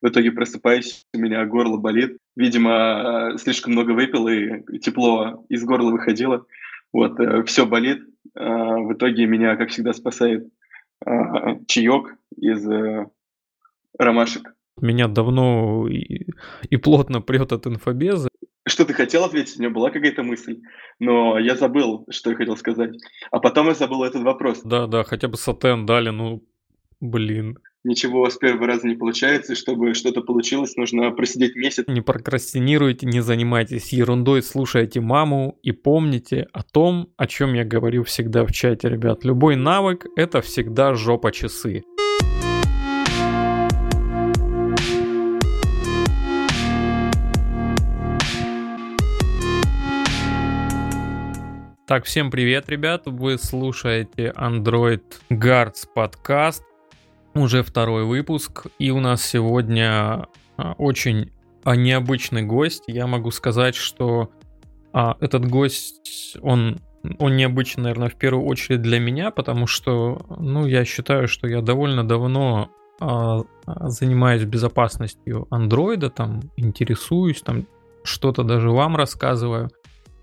В итоге просыпаюсь, у меня горло болит. Видимо, слишком много выпил, и тепло из горла выходило. Вот, э, все болит. А, в итоге меня, как всегда, спасает чаек из э, ромашек. Меня давно и, и плотно прет от инфобеза. Что ты хотел ответить? У меня была какая-то мысль, но я забыл, что я хотел сказать. А потом я забыл этот вопрос. Да, да, хотя бы сатен дали, ну, блин ничего с первого раза не получается, и чтобы что-то получилось, нужно просидеть месяц. Не прокрастинируйте, не занимайтесь ерундой, слушайте маму и помните о том, о чем я говорю всегда в чате, ребят. Любой навык — это всегда жопа часы. Так, всем привет, ребят. Вы слушаете Android Guards подкаст уже второй выпуск, и у нас сегодня а, очень а, необычный гость. Я могу сказать, что а, этот гость, он, он необычный, наверное, в первую очередь для меня, потому что, ну, я считаю, что я довольно давно а, занимаюсь безопасностью андроида, там, интересуюсь, там, что-то даже вам рассказываю.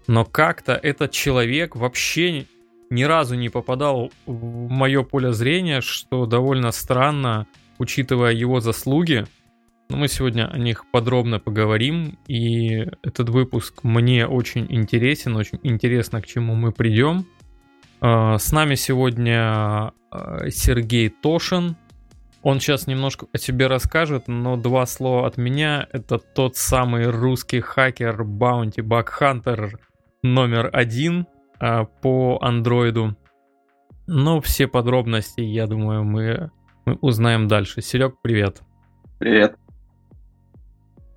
Но как-то этот человек вообще ни разу не попадал в мое поле зрения, что довольно странно, учитывая его заслуги. Но мы сегодня о них подробно поговорим, и этот выпуск мне очень интересен, очень интересно, к чему мы придем. А, с нами сегодня а, Сергей Тошин. Он сейчас немножко о себе расскажет, но два слова от меня. Это тот самый русский хакер Bug Hunter номер один – по андроиду. Но все подробности, я думаю, мы, мы узнаем дальше. Серег, привет. Привет.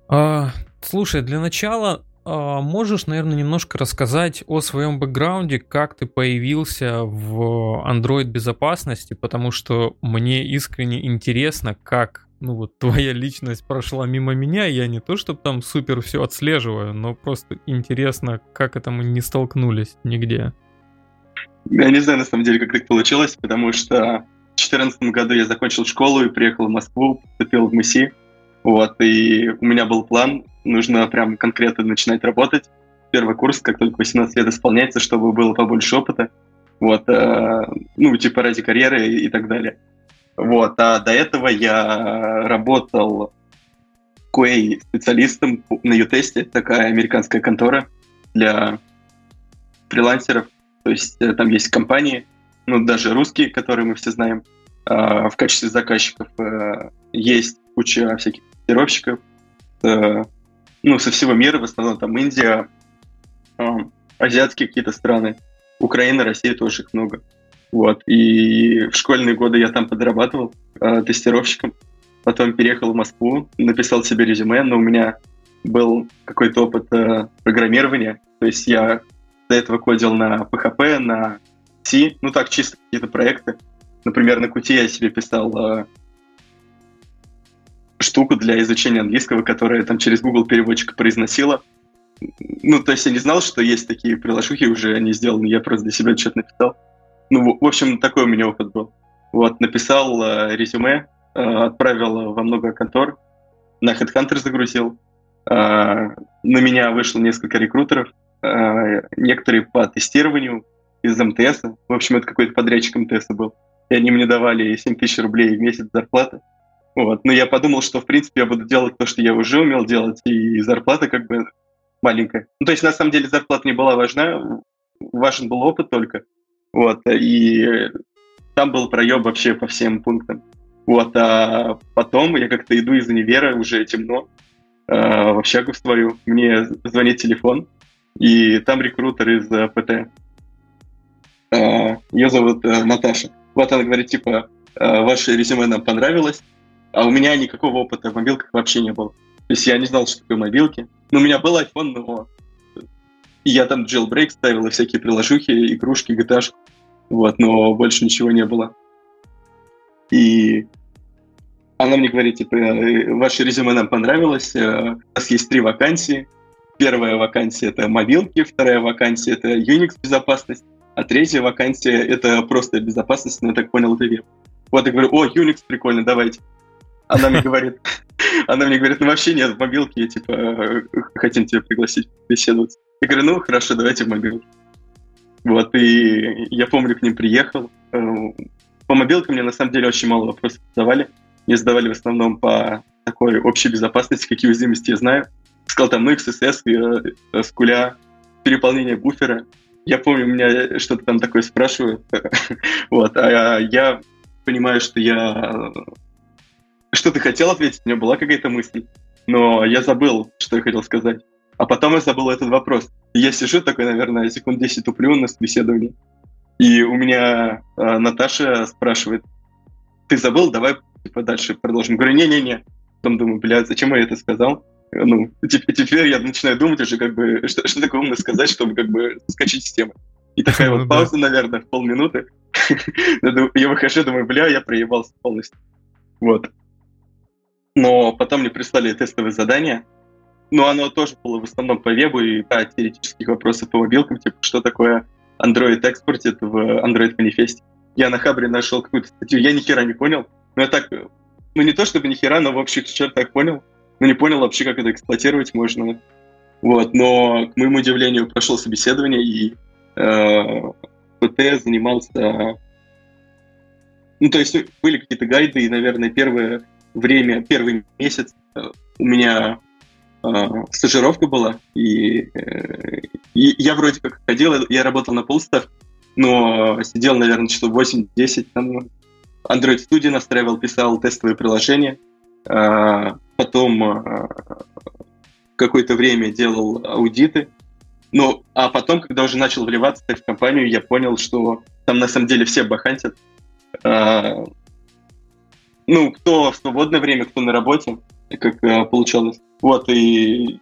А, слушай, для начала а, можешь, наверное, немножко рассказать о своем бэкграунде, как ты появился в Android безопасности, потому что мне искренне интересно, как ну вот твоя личность прошла мимо меня, я не то чтобы там супер все отслеживаю, но просто интересно, как это мы не столкнулись нигде. Я не знаю, на самом деле, как так получилось, потому что в 2014 году я закончил школу и приехал в Москву, поступил в МСИ, вот, и у меня был план, нужно прям конкретно начинать работать. Первый курс, как только 18 лет исполняется, чтобы было побольше опыта, вот, э, ну, типа ради карьеры и, и так далее. Вот, а до этого я работал QA специалистом на Ютесте, такая американская контора для фрилансеров. То есть э, там есть компании, ну даже русские, которые мы все знаем, а, в качестве заказчиков. Э, есть куча всяких тестировщиков, э, ну, со всего мира, в основном там Индия, азиатские какие-то страны, Украина, Россия тоже их много. Вот. И в школьные годы я там подрабатывал э, тестировщиком. Потом переехал в Москву, написал себе резюме, но у меня был какой-то опыт э, программирования. То есть я до этого кодил на PHP, на C, ну так, чисто какие-то проекты. Например, на Qt я себе писал э, штуку для изучения английского, которая там через Google переводчик произносила. Ну, то есть я не знал, что есть такие приложухи уже, они сделаны, я просто для себя что-то написал. Ну, в общем, такой у меня опыт был. Вот, написал э, резюме, э, отправил во много контор, на HeadHunter загрузил. Э, на меня вышло несколько рекрутеров, э, некоторые по тестированию из МТС. В общем, это какой-то подрядчик МТС был. И они мне давали 7 тысяч рублей в месяц зарплаты. Вот. Но я подумал, что, в принципе, я буду делать то, что я уже умел делать, и зарплата как бы маленькая. Ну, то есть, на самом деле, зарплата не была важна, важен был опыт только. Вот, и там был проеб вообще по всем пунктам. Вот, а потом я как-то иду из универа, уже темно, э, в общагу свою, мне звонит телефон, и там рекрутер из э, ПТ. Э, ее зовут э, Наташа. Вот она говорит, типа, э, ваше резюме нам понравилось, а у меня никакого опыта в мобилках вообще не было. То есть я не знал, что такое мобилки. Ну, у меня был iPhone, но и я там jailbreak ставил и всякие приложухи, игрушки, GTA. Вот, но больше ничего не было. И она мне говорит, типа, «Э, ваше резюме нам понравилось, э, у нас есть три вакансии. Первая вакансия — это мобилки, вторая вакансия — это Unix безопасность, а третья вакансия — это просто безопасность, но я так понял, это веб. Вот я говорю, о, Unix прикольно, давайте. Она мне говорит, она мне говорит, ну вообще нет, в мобилке, типа, хотим тебя пригласить беседовать. Я говорю, ну хорошо, давайте в мобилке. Вот, и я помню, к ним приехал. Э, по мобилкам мне на самом деле очень мало вопросов задавали. Мне задавали в основном по такой общей безопасности, какие уязвимости я знаю. Сказал там, ну, XSS, э, скуля, переполнение буфера. Я помню, меня что-то там такое спрашивают. вот, а я понимаю, что я что ты хотел ответить, у меня была какая-то мысль, но я забыл, что я хотел сказать. А потом я забыл этот вопрос. Я сижу такой, наверное, секунд 10 туплю на собеседовании. И у меня э, Наташа спрашивает, ты забыл, давай типа, дальше продолжим. Говорю, не-не-не. Потом думаю, блядь, зачем я это сказал? Ну, теперь, теперь я начинаю думать уже, как бы, что, что такое умно сказать, чтобы как бы скачать с темы. И такая вот ну пауза, наверное, в полминуты. Я выхожу, думаю, бля, я проебался полностью. Вот. Но потом мне прислали тестовое задание, но оно тоже было в основном по вебу и да, теоретических вопросов по мобилкам, типа, что такое Android экспортит в Android манифесте. Я на Хабре нашел какую-то статью, я ни хера не понял, но я так, ну не то чтобы ни хера, но в общих чертах понял, но не понял вообще, как это эксплуатировать можно. Вот, но, к моему удивлению, прошел собеседование, и э, ПТ занимался... Ну, то есть были какие-то гайды, и, наверное, первое время, первый месяц э, у меня э, стажировка была, и, э, и я вроде как ходил, я работал на полставки, но сидел, наверное, часов 8-10, там Android Studio настраивал, писал тестовые приложения, э, потом э, какое-то время делал аудиты, ну, а потом, когда уже начал вливаться в компанию, я понял, что там на самом деле все бахантят. Э, ну, кто в свободное время, кто на работе, как э, получалось. Вот, и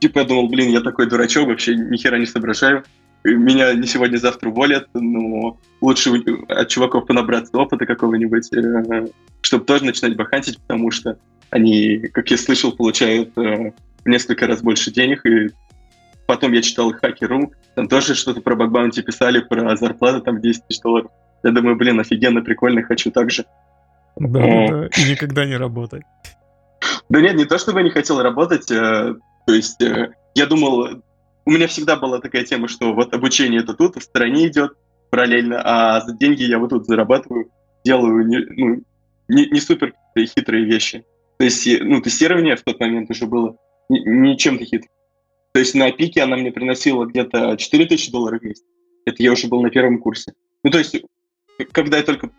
типа я думал, блин, я такой дурачок, вообще ни хера не соображаю. Меня не сегодня-завтра уволят, но лучше от чуваков понабраться опыта какого-нибудь, э, чтобы тоже начинать бахантить, потому что они, как я слышал, получают э, в несколько раз больше денег, и потом я читал Hacker.ru, там тоже что-то про багбаунти писали, про зарплату там 10 тысяч долларов. Я думаю, блин, офигенно, прикольно, хочу так же. Да, да, и никогда не работать. Да нет, не то чтобы я не хотел работать, э, то есть э, я думал, у меня всегда была такая тема, что вот обучение это тут, в стороне идет параллельно, а за деньги я вот тут зарабатываю, делаю не, ну, не, не супер хитрые вещи. То есть, ну, тестирование в тот момент уже было не, не чем-то хитрым. То есть на пике она мне приносила где-то 4000 долларов в месяц. Это я уже был на первом курсе. Ну, то есть, когда я только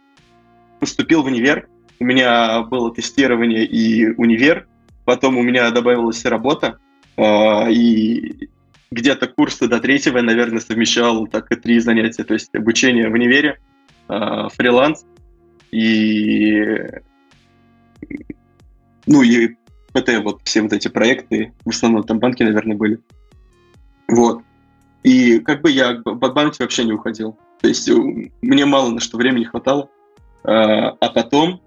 поступил в универ, у меня было тестирование и универ, потом у меня добавилась работа, э, и где-то курсы до третьего я, наверное, совмещал так и три занятия, то есть обучение в универе, э, фриланс и ну и ПТ, вот все вот эти проекты, в основном там банки, наверное, были. Вот. И как бы я к банке вообще не уходил. То есть мне мало на что времени хватало. А, а потом,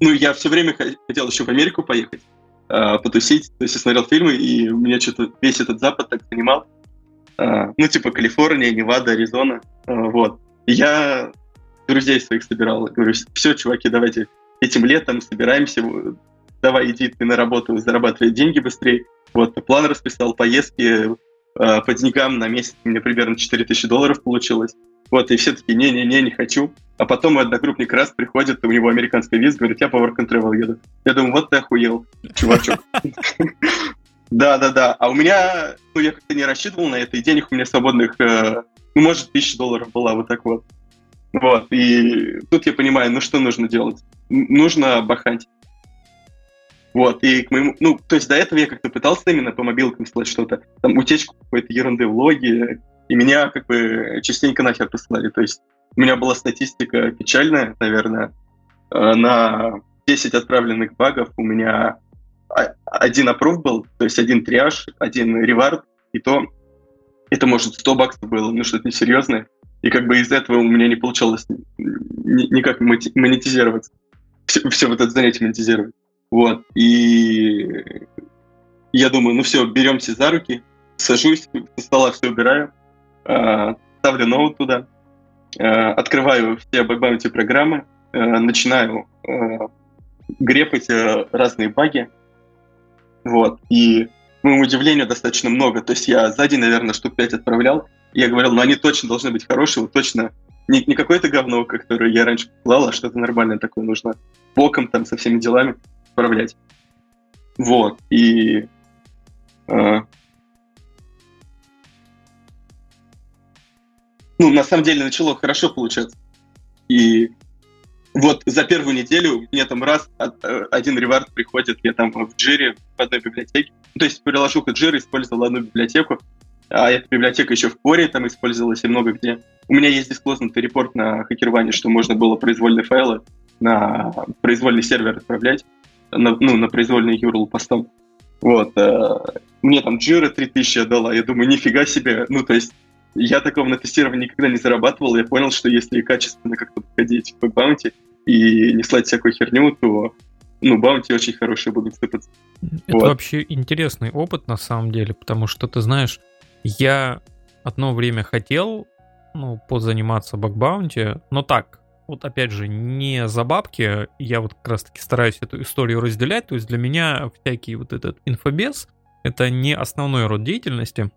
ну, я все время хотел еще в Америку поехать, а, потусить. То есть я смотрел фильмы, и меня что-то весь этот Запад так занимал. А, ну, типа Калифорния, Невада, Аризона. Вот. Я друзей своих собирал. Говорю, все, чуваки, давайте этим летом собираемся, давай иди ты на работу, зарабатывай деньги быстрее. Вот, план расписал, поездки по деньгам на месяц у меня примерно 4000 долларов получилось. Вот, и все таки не-не-не, не хочу. А потом мой одногруппник раз приходит, у него американская виза, говорит, я по work and travel еду. Я думаю, вот ты охуел, чувачок. Да-да-да. А у меня, ну, я как-то не рассчитывал на это, и денег у меня свободных, э, ну, может, тысяча долларов была, вот так вот. Вот, и тут я понимаю, ну, что нужно делать? Нужно бахать. Вот, и к моему... Ну, то есть до этого я как-то пытался именно по мобилкам слать что-то, там, утечку какой-то ерунды в логи, и меня как бы частенько нахер посылали. То есть у меня была статистика печальная, наверное. Э, на 10 отправленных багов у меня один опруф был, то есть один триаж, один ревард, и то это, может, 100 баксов было, ну, что-то несерьезное. И как бы из этого у меня не получалось никак монетизироваться. Все, все вот это занятие монетизировать. Вот. И я думаю, ну все, беремся за руки, сажусь, со стола все убираю, ставлю ноут туда, э, открываю все bug bounty программы, э, начинаю grep ать э, разные баги. Вот. И, моему удивлению, достаточно много. То есть я сразу, наверное, штук 5 отправлял. Я говорил, ну они точно должны быть хорошие, вот точно не, не какое-то говно, которое я раньше клал, а что-то нормальное такое нужно боком там со всеми делами справлять. Вот. И э, ну, на самом деле начало хорошо получаться. И вот за первую неделю мне там раз э, один ревард приходит, я там в джире в одной библиотеке. Ну, то есть приложу к джире, использовал одну библиотеку, а эта библиотека еще в Core там использовалась и много где. У меня есть дисклознутый репорт на хакерване, что можно было произвольные файлы на произвольный сервер отправлять, на, ну, на произвольный URL постом. Вот. Э, мне там Jira 3000 дала, я думаю, нифига себе. Ну, то есть я такого на тестировании никогда не зарабатывал. Я понял, что если качественно как-то подходить к баунти и не слать всякую херню, то ну, баунти очень хорошие будут сыпаться. Это вот. вообще интересный опыт на самом деле, потому что, ты знаешь, я одно время хотел ну, позаниматься бакбаунти, но так, вот опять же, не за бабки, я вот как раз таки стараюсь эту историю разделять, то есть для меня всякий вот этот инфобес — это не основной род деятельности,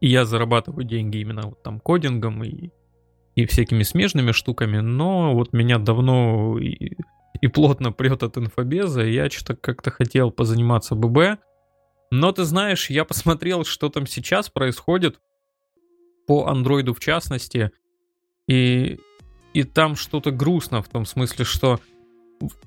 и я зарабатываю деньги именно вот там кодингом и, и всякими смежными штуками, но вот меня давно и, и плотно прет от инфобеза, и я что-то как-то хотел позаниматься ББ, но ты знаешь, я посмотрел, что там сейчас происходит по андроиду в частности, и, и там что-то грустно в том смысле, что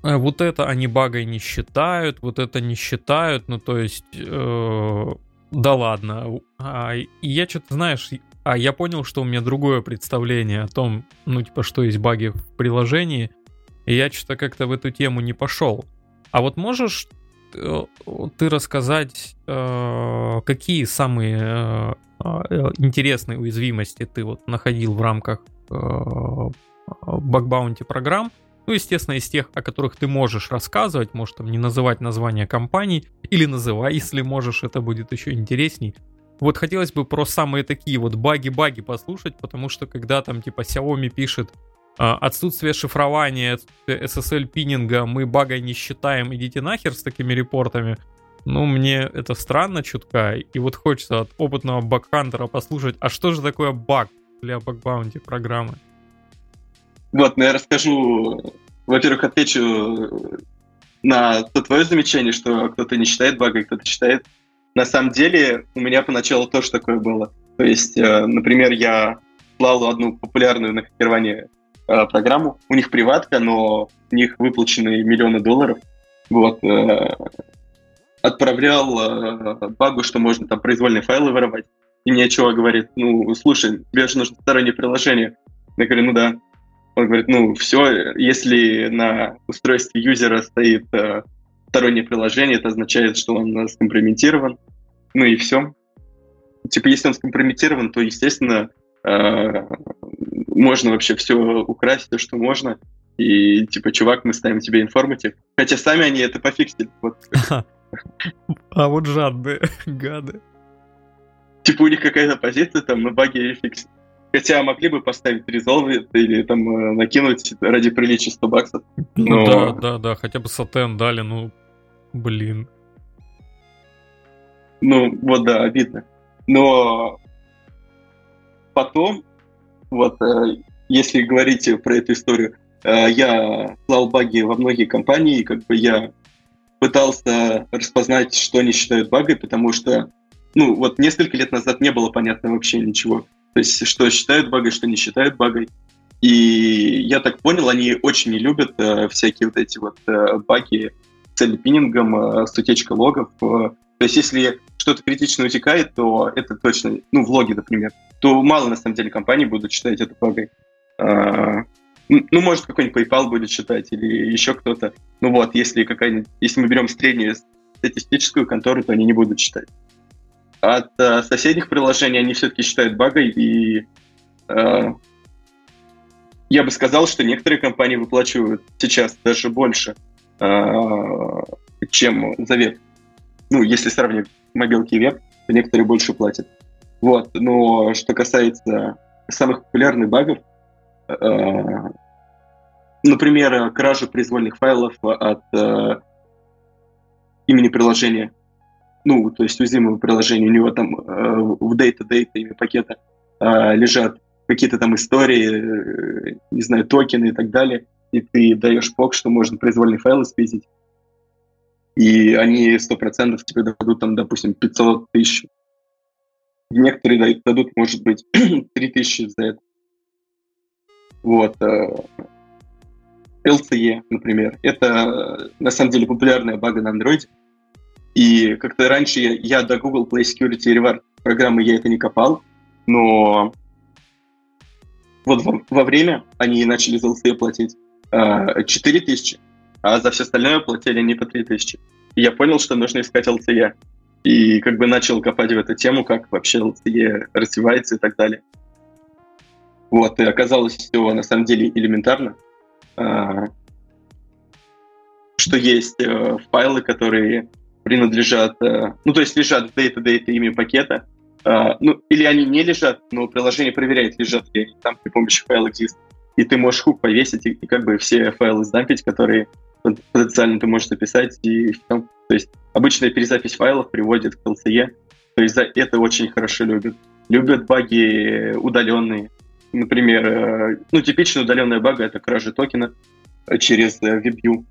э, вот это они багой не считают, вот это не считают, ну то есть э, да ладно. А, я что-то, знаешь, а я понял, что у меня другое представление о том, ну, типа, что есть баги в приложении, и я что-то как-то в эту тему не пошел. А вот можешь э, ты рассказать, э, какие самые э, интересные уязвимости ты вот находил в рамках бакбаунти программ, ну, естественно, из тех, о которых ты можешь рассказывать, может там не называть названия компаний, или называй, если можешь, это будет еще интересней. Вот хотелось бы про самые такие вот баги-баги послушать, потому что когда там типа Xiaomi пишет а, отсутствие шифрования, SSL пининга, мы багой не считаем, идите нахер с такими репортами. Ну, мне это странно чутка, и вот хочется от опытного бакхантера послушать, а что же такое баг для бакбаунти программы? Вот, ну я расскажу, во-первых, отвечу на то твое замечание, что кто-то не считает багой, кто-то считает. На самом деле у меня поначалу тоже такое было. То есть, э, например, я клал одну популярную на хакерване э, программу. У них приватка, но у них выплачены миллионы долларов. Вот. Э, отправлял багу, что можно там произвольные файлы воровать. И мне чего говорит, ну, слушай, тебе же нужно стороннее приложение. Я говорю, ну да. Он говорит, ну все, если на устройстве юзера стоит э, стороннее приложение, это означает, что он скомпрометирован. Ну и все. Типа, если он скомпрометирован, то, естественно, э, можно вообще все украсть, то, что можно. И типа, чувак, мы ставим тебе информатив. Хотя сами они это пофиксили. Вот. А вот жадные гады. Типа у них какая-то позиция, там, на баги фиксит. Хотя могли бы поставить резолвы или там э, накинуть ради приличия 100 баксов. Ну да, да, да, хотя бы сатен дали, ну, блин. Ну, вот да, обидно. Но потом, вот, э, если говорить про эту историю, э, я клал баги во многие компании, и как бы я пытался распознать, что они считают багой, потому что, ну, вот несколько лет назад не было понятно вообще ничего. То есть, что считают багой, что не считают багой. И я так понял, они очень не любят э, всякие вот эти вот э, баги с пинингом, э, с утечкой логов. Э, то есть, если что-то критично утекает, то это точно, ну, в логе, например, то мало, на самом деле, компаний будут считать это багой. Э, ну, может, какой-нибудь PayPal будет считать или еще кто-то. Ну вот, если какая-нибудь, если мы берем среднюю статистическую контору, то они не будут считать. От э, соседних приложений они все-таки считают багой, и э, я бы сказал, что некоторые компании выплачивают сейчас даже больше, э, чем за веб. Ну, если сравнивать мобилки и веб, то некоторые больше платят. Вот, но что касается самых популярных багов, э, Например, кражу произвольных файлов от э, имени приложения. Ну, то есть уязвимого приложения. У него там э, в data-data имя пакета э, лежат какие-то там истории, э, не знаю, токены и так далее. И ты даешь пок, что можно произвольный файл спиздить. И они 100% тебе дадут там, допустим, 500 тысяч. Некоторые дадут, может быть, 3000 за это. Вот. Э, LCE, например. Это, на самом деле, популярная бага на Android. И как-то раньше я, я до Google Play Security Reward программы я это не копал, но вот во, во время они начали за LCE платить э, 4 тысячи, а за все остальное платили они по 3 тысячи. И я понял, что нужно искать LCE. И как бы начал копать в эту тему, как вообще LCE развивается и так далее. Вот, и оказалось все на самом деле элементарно. А, что есть э, файлы, которые принадлежат, э, ну, то есть лежат в data-data имя пакета, а, ну, или они не лежат, но приложение проверяет, лежат ли они там при помощи файла exist. И ты можешь хук повесить и, и как бы все файлы сдампить, которые потенциально ты можешь записать. И, ну, то есть обычная перезапись файлов приводит к LCE, то есть за это очень хорошо любят. Любят баги удаленные, Например, э, ну, типичная удаленная бага — это кража токена через э, WebView,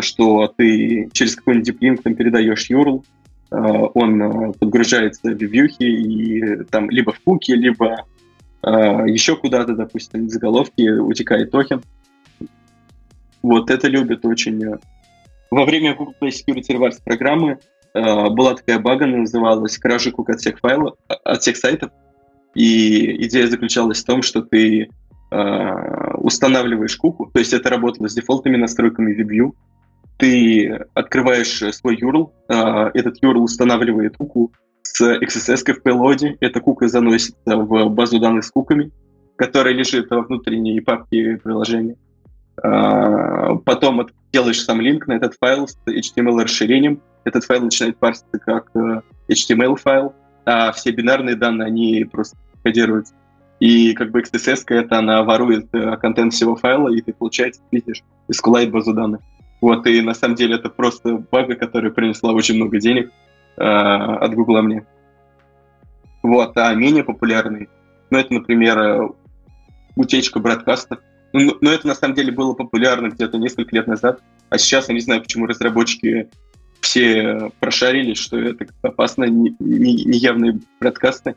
что ты через какой-нибудь диплинк там передаешь URL, э, он подгружается в WebView и там либо в куки, либо еще куда-то, допустим, в заголовке утекает токен. Вот это любят очень. Во время Google Play Security Rewards программы была такая бага, называлась кража кук от всех файлов, от всех сайтов, и идея заключалась в том, что ты э, устанавливаешь куку, то есть это работало с дефолтными настройками WebView, ты открываешь свой URL, э, этот URL устанавливает куку с XSS в payload, эта кука заносится в базу данных с куками, которая лежит во внутренней папке приложения. Э, потом делаешь сам линк на этот файл с HTML-расширением, этот файл начинает парситься как э, HTML-файл, а все бинарные данные, они просто кодируется. И как бы XSS это она ворует э, контент всего файла, и ты, получается, видишь SQLite базу данных. Вот, и на самом деле это просто бага, которая принесла очень много денег э, от Гугла мне. Вот, а менее популярный, ну, это, например, э, утечка бродкаста. Ну, но ну, это на самом деле было популярно где-то несколько лет назад, а сейчас я не знаю, почему разработчики все прошарились, что это опасно, неявные не, не бродкасты.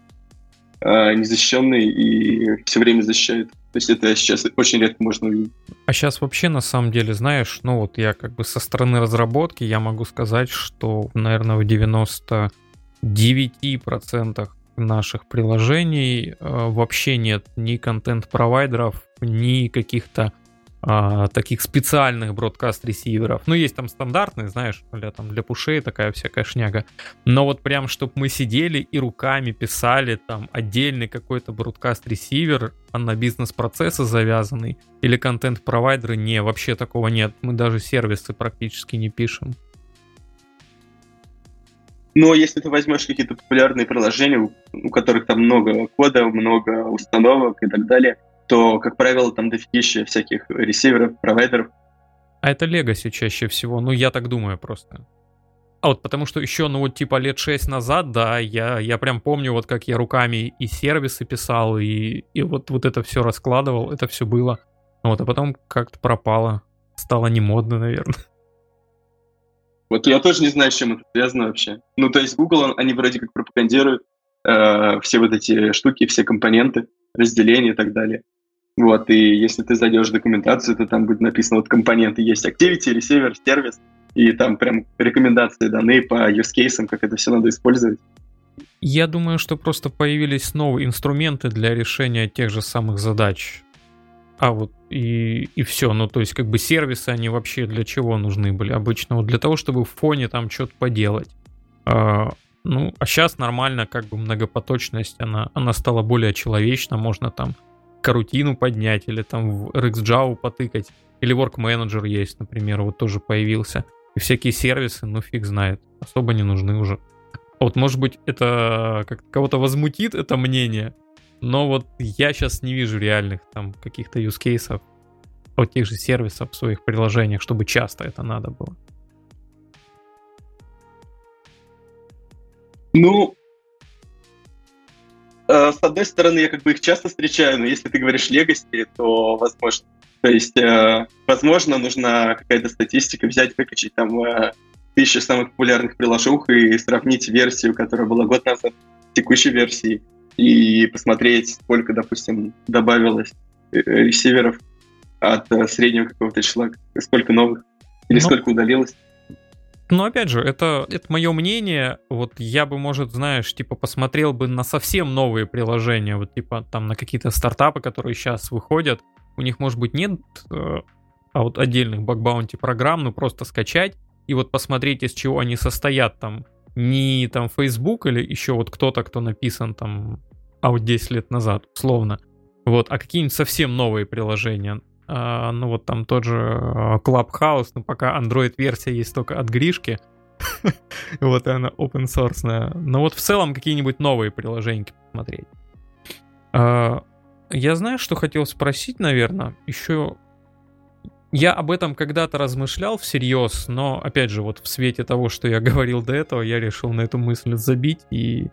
Незащищенный и все время защищает. То есть это сейчас очень редко можно увидеть. А сейчас вообще на самом деле, знаешь, ну вот я как бы со стороны разработки, я могу сказать, что, наверное, в 99% наших приложений э, вообще нет ни контент-провайдеров, ни каких-то а, таких специальных бродкаст-ресиверов. Ну, есть там стандартные, знаешь, для, там, для пушей такая всякая шняга. Но вот прям, чтобы мы сидели и руками писали там отдельный какой-то бродкаст-ресивер на бизнес-процессы завязанный или контент-провайдеры, не, вообще такого нет. Мы даже сервисы практически не пишем. Но если ты возьмешь какие-то популярные приложения, у которых там много кода, много установок и так далее, то, как правило, там дофигища всяких ресиверов, провайдеров. А это Legacy чаще всего, ну я так думаю просто. А вот потому что еще, ну вот типа лет 6 назад, да, я, я прям помню, вот как я руками и сервисы писал, и, и вот, вот это все раскладывал, это все было. Вот, а потом как-то пропало. Стало не модно, наверное. Вот я тоже не знаю, с чем это связано вообще. Ну, то есть Google, они вроде как пропагандируют э, все вот эти штуки, все компоненты, разделения и так далее. Вот, и если ты зайдешь в документацию, то там будет написано, вот компоненты есть Activity, Receiver, сервис, и там прям рекомендации даны по use cases, как это все надо использовать. Я думаю, что просто появились новые инструменты для решения тех же самых задач. А вот и, и все. Ну, то есть, как бы сервисы, они вообще для чего нужны были обычно? Вот для того, чтобы в фоне там что-то поделать. А, ну, а сейчас нормально, как бы многопоточность, она, она стала более человечна, можно там карутину поднять или там в RxJava потыкать. Или Work Manager есть, например, вот тоже появился. И всякие сервисы, ну фиг знает, особо не нужны уже. Вот может быть это как кого-то возмутит это мнение, но вот я сейчас не вижу реальных там каких-то cases. от тех же сервисов в своих приложениях, чтобы часто это надо было? Ну, э, с одной стороны, я как бы их часто встречаю, но если ты говоришь Legacy, то возможно. То есть, э, возможно, нужна какая-то статистика, взять, выкачать там э, тысячу самых популярных приложух и сравнить версию, которая была год назад, с текущей версией, и посмотреть, сколько, допустим, добавилось ресиверов от среднего какого-то числа, сколько новых, или но... сколько удалилось. Но опять же, это, это мое мнение. Вот я бы, может, знаешь, типа посмотрел бы на совсем новые приложения, вот типа там на какие-то стартапы, которые сейчас выходят. У них, может быть, нет э, а вот отдельных баг-баунти программ, ну просто скачать и вот посмотреть, из чего они состоят там. Не там Facebook или еще вот кто-то, кто написан там а вот 10 лет назад, условно. Вот, а какие-нибудь совсем новые приложения. А, ну вот там тот же а, Clubhouse, но пока Android-версия есть только от Гришки. вот она open source. Но вот в целом какие-нибудь новые приложения посмотреть. А, я знаю, что хотел спросить, наверное, еще... Я об этом когда-то размышлял всерьез, но, опять же, вот в свете того, что я говорил до этого, я решил на эту мысль забить и,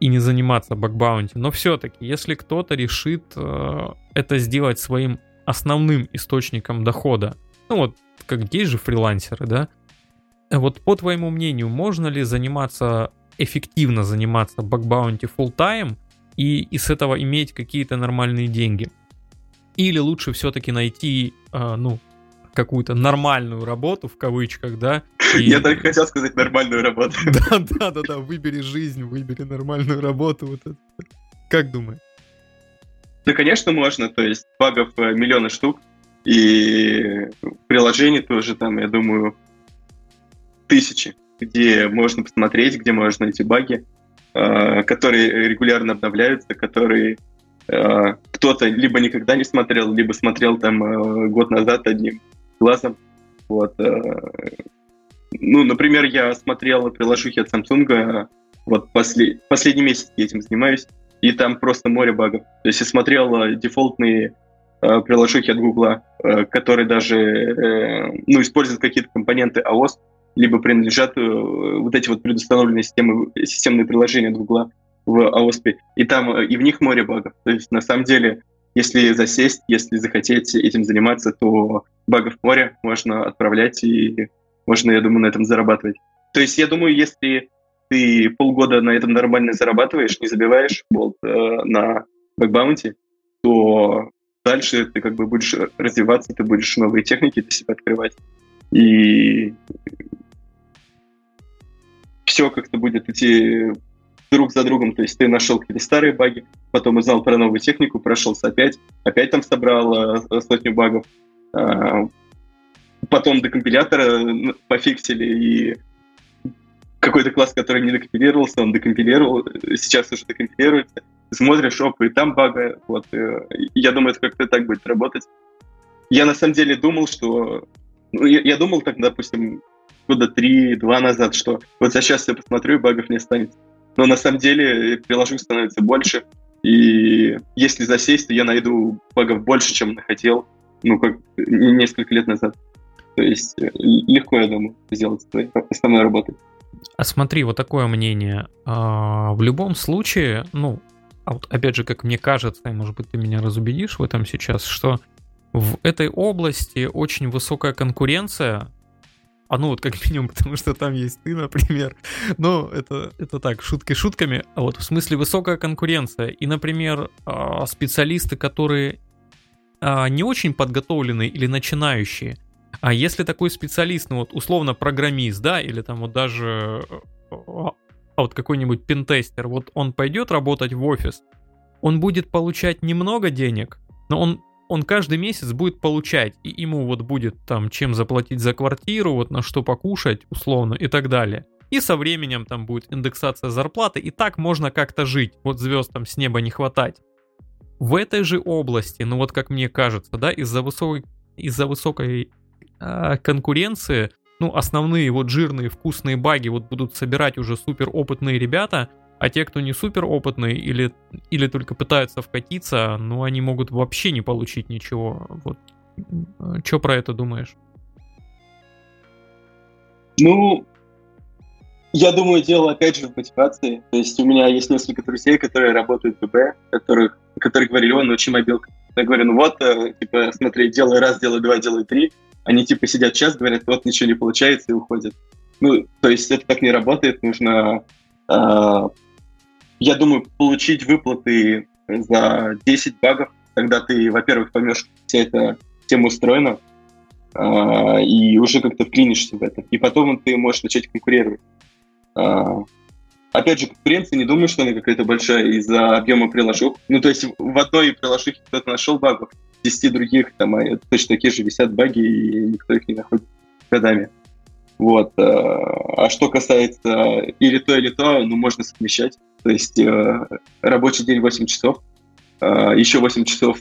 и не заниматься бакбаунти. Но все-таки, если кто-то решит э, это сделать своим основным источником дохода. Ну вот, как есть же фрилансеры, да? Вот по твоему мнению, можно ли заниматься, эффективно заниматься бакбаунти full time и, и с этого иметь какие-то нормальные деньги? Или лучше все-таки найти, э, ну, какую-то нормальную работу, в кавычках, да? И... Я только хотел сказать нормальную работу. Да, да, да, да, выбери жизнь, выбери нормальную работу. Вот это. Как думаешь? Да, конечно, можно. То есть багов э, миллионы штук. И приложений тоже там, я думаю, тысячи, где можно посмотреть, где можно найти баги, э, которые регулярно обновляются, которые э, кто-то либо никогда не смотрел, либо смотрел там год назад одним глазом. Вот. Ну, например, я смотрел приложухи от Samsung, вот после, последний месяц я этим занимаюсь, и там просто море багов. То есть я смотрел э, дефолтные э, приложухи от Гугла, э, которые даже э, ну, используют какие-то компоненты AOS, либо принадлежат э, вот эти вот предустановленные системы, системные приложения от Гугла в AOSP. И там э, и в них море багов. То есть на самом деле, если засесть, если захотеть этим заниматься, то багов море можно отправлять и можно, я думаю, на этом зарабатывать. То есть я думаю, если ты полгода на этом нормально зарабатываешь, не забиваешь болт э, на bug bounty, то дальше ты как бы будешь развиваться, ты будешь новые техники для себя открывать. И все как-то будет идти друг за другом. То есть ты нашел какие-то старые баги, потом узнал про новую технику, прошелся опять, опять там собрал э, сотню багов, э, потом до компилятора пофиксили, и какой-то класс, который не докомпилировался, он докомпилировал, сейчас уже докомпилируется. Смотришь, оп, и там бага. Вот. Э, я думаю, это как-то так будет работать. Я на самом деле думал, что... Ну, я, я думал, так, допустим, года три-два назад, что вот сейчас я посмотрю, и багов не останется. Но на самом деле приложух становится больше, и если засесть, то я найду багов больше, чем хотел, ну, как несколько лет назад. То есть э, легко, я думаю, сделать своей основной работой. А смотри, вот такое мнение. А, в любом случае, ну, а опять же, как мне кажется, и может быть ты меня разубедишь в этом сейчас, что в этой области очень высокая конкуренция, а ну вот как минимум, потому что там есть ты, например. Но это, это так, шутки шутками. А вот в смысле высокая конкуренция. И, например, а, специалисты, которые а, не очень подготовленные или начинающие, а если такой специалист, ну вот условно программист, да, или там вот даже а вот какой-нибудь пентестер, вот он пойдет работать в офис, он будет получать немного денег, но он он каждый месяц будет получать, и ему вот будет там чем заплатить за квартиру, вот на что покушать, условно, и так далее. И со временем там будет индексация зарплаты, и так можно как-то жить, вот звезд там с неба не хватать. В этой же области, ну вот как мне кажется, да, из-за высокой, из-за высокой э, конкуренции, ну, основные вот жирные вкусные баги вот будут собирать уже супер опытные ребята, а те, кто не супер опытные или, или только пытаются вкатиться, ну, они могут вообще не получить ничего. Вот Что про это думаешь? Ну, я думаю, дело опять же в мотивации. То есть у меня есть несколько друзей, которые работают в ББ, которых, которые говорили, он научи мобилку. Я говорю, ну вот, э, типа, смотри, делай раз, делай два, делай три. Они типа сидят час, говорят, вот ничего не получается и уходят. Ну, то есть это так не работает, нужно, э, я думаю, получить выплаты за 10 багов, когда ты, во-первых, поймешь, как вся эта тема устроена, э, и уже как-то вклинишься в это. И потом ты можешь начать конкурировать. Э, опять же, конкуренция, не думаю, что она какая-то большая из-за объема приложух. Ну, то есть в одной приложухе кто-то нашел багов, в 10 других там а точно такие же висят баги, и никто их не находит годами. Вот. Э, а что касается или то, или то, ну, можно совмещать. То есть э, рабочий день 8 часов, э, еще 8 часов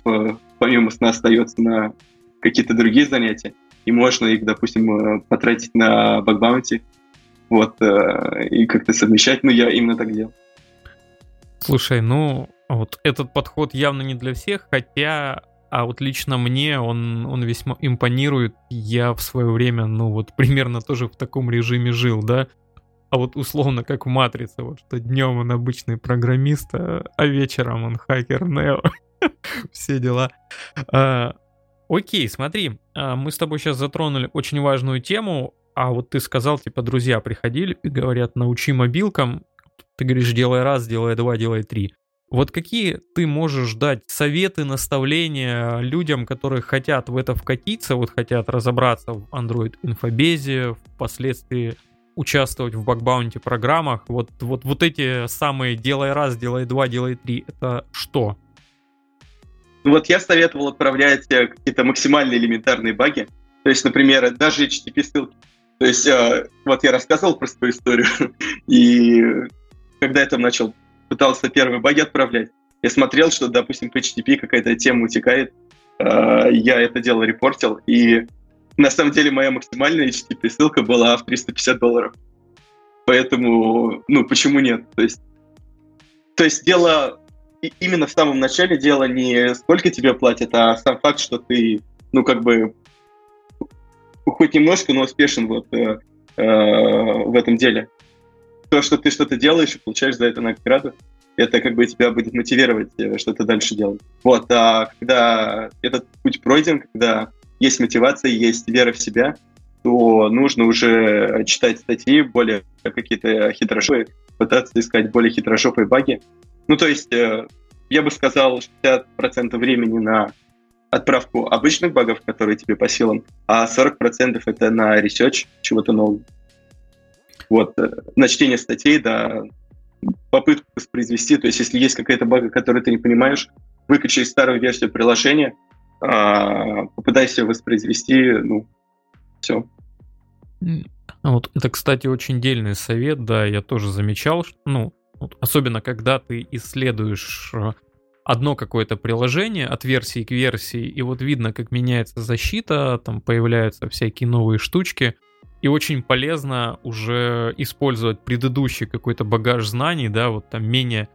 помимо сна остается на какие-то другие занятия, и можно их, допустим, потратить на бакбаунти, вот, и как-то совмещать, ну, я именно так делал. Слушай, ну, вот этот подход явно не для всех, хотя а вот лично мне он, он весьма импонирует. Я в свое время, ну вот примерно тоже в таком режиме жил, да. А вот условно как в Матрице, вот что днем он обычный программист, а, а вечером он хакер Нео. Все дела. А, окей, смотри, а, мы с тобой сейчас затронули очень важную тему, а вот ты сказал, типа, друзья приходили и говорят, научи мобилкам, ты говоришь, делай раз, делай два, делай три. Вот какие ты можешь дать советы, наставления людям, которые хотят в это вкатиться, вот хотят разобраться в Android инфобезе, впоследствии участвовать в бакбаунти программах, вот, вот, вот эти самые делай раз, делай два, делай три, это что? Ну вот я советовал отправлять э, какие-то максимально элементарные баги, то есть, например, даже HTTP ссылки. То есть, э, вот я рассказывал про свою историю, и когда я там начал пытался первые баги отправлять, я смотрел, что, допустим, по HTTP какая-то тема утекает, э, я это дело репортил, и на самом деле моя максимальная HTTP ссылка была в 350 долларов. Поэтому, ну, почему нет? То есть, то есть дело именно в самом начале дело не сколько тебе платят, а сам факт, что ты, ну, как бы, хоть немножко, но успешен вот э, э, в этом деле то, что ты что-то делаешь и получаешь за это награду, это как бы тебя будет мотивировать э, что-то дальше делать. Вот, а когда этот путь пройден, когда есть мотивация, есть вера в себя, то нужно уже читать статьи более какие-то хитрошопые, пытаться искать более хитрожопые баги. Ну, то есть, э, я бы сказал, 60% времени на отправку обычных багов, которые тебе по силам, а 40% это на research чего-то нового. Вот, э, на чтение статей, да, попытку воспроизвести, то есть если есть какая-то бага, которую ты не понимаешь, выкачай старую версию приложения, а, попытайся воспроизвести, ну, все. Вот это, кстати, очень дельный совет, да, я тоже замечал, ну, особенно когда ты исследуешь э, одно какое-то приложение от версии к версии, и вот видно, как меняется защита, там появляются всякие новые штучки, и очень полезно уже использовать предыдущий какой-то багаж знаний, да, вот там менее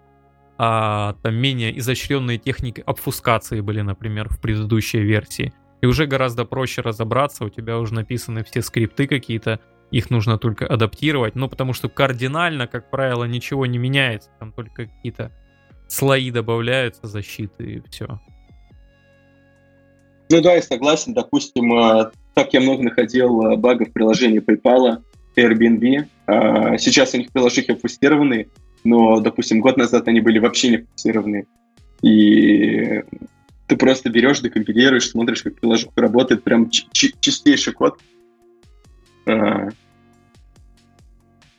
а, там менее изощренные техники обфускации были, например, в предыдущей версии. И уже гораздо проще разобраться, у тебя уже написаны все скрипты какие-то, их нужно только адаптировать, ну потому что кардинально, как правило, ничего не меняется, там только какие-то слои добавляются защиты и все. Ну да, я согласен. Допустим, э, так я много находил э, багов в приложении PayPal, Airbnb. А, сейчас у них приложухи опустированы, но, допустим, год назад они были вообще не опустированы. И ты просто берешь, декомпилируешь, смотришь, как приложуха работает, прям чистейший код. А,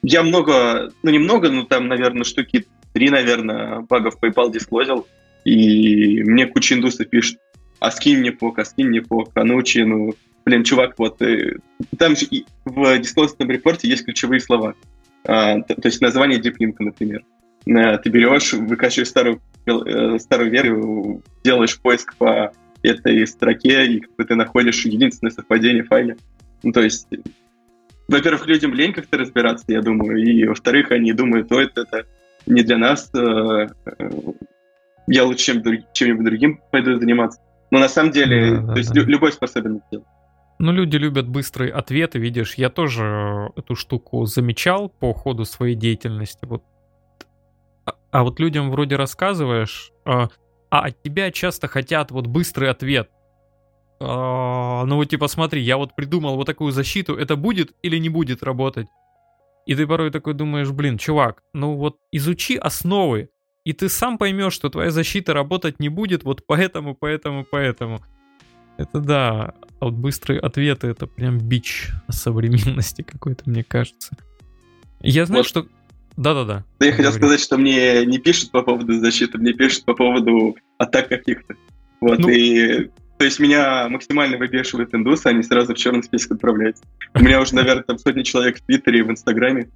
я много, ну немного, но там, наверное, штуки три, наверное, багов PayPal дисклозил, и мне куча индусов пишет, а скинь мне пок, а скинь мне пок, а научи, ну, блин, чувак, вот, э, там же в дисклозном репорте есть ключевые слова, а, то, то есть название диплинка, например. А, ты берешь, выкачиваешь старую, э, старую версию, делаешь поиск по этой строке, и ты находишь единственное совпадение в файле. Ну, то есть, во-первых, людям лень как-то разбираться, я думаю, и во-вторых, они думают, то это, это не для нас, э, э, я лучше чем, чем-нибудь другим пойду заниматься. Но на самом деле, да, то есть да. любой способен это делать. Ну, люди любят быстрые ответы, видишь, я тоже эту штуку замечал по ходу своей деятельности. Вот. А, а вот людям вроде рассказываешь, а, а от тебя часто хотят вот быстрый ответ. А, ну вот типа смотри, я вот придумал вот такую защиту, это будет или не будет работать? И ты порой такой думаешь, блин, чувак, ну вот изучи основы, и ты сам поймешь, что твоя защита работать не будет вот поэтому, поэтому, поэтому. Это да, а вот быстрые ответы это прям бич современности какой-то, мне кажется. Я знаю, вот. что... Да-да-да. Да я хотел сказать, что мне не пишут по поводу защиты, мне пишут по поводу атак каких-то. Вот, ну... и... То есть меня максимально выбешивают индусы, они сразу в черный список отправляются. У меня уже, наверное, там сотни человек в Твиттере и в Инстаграме,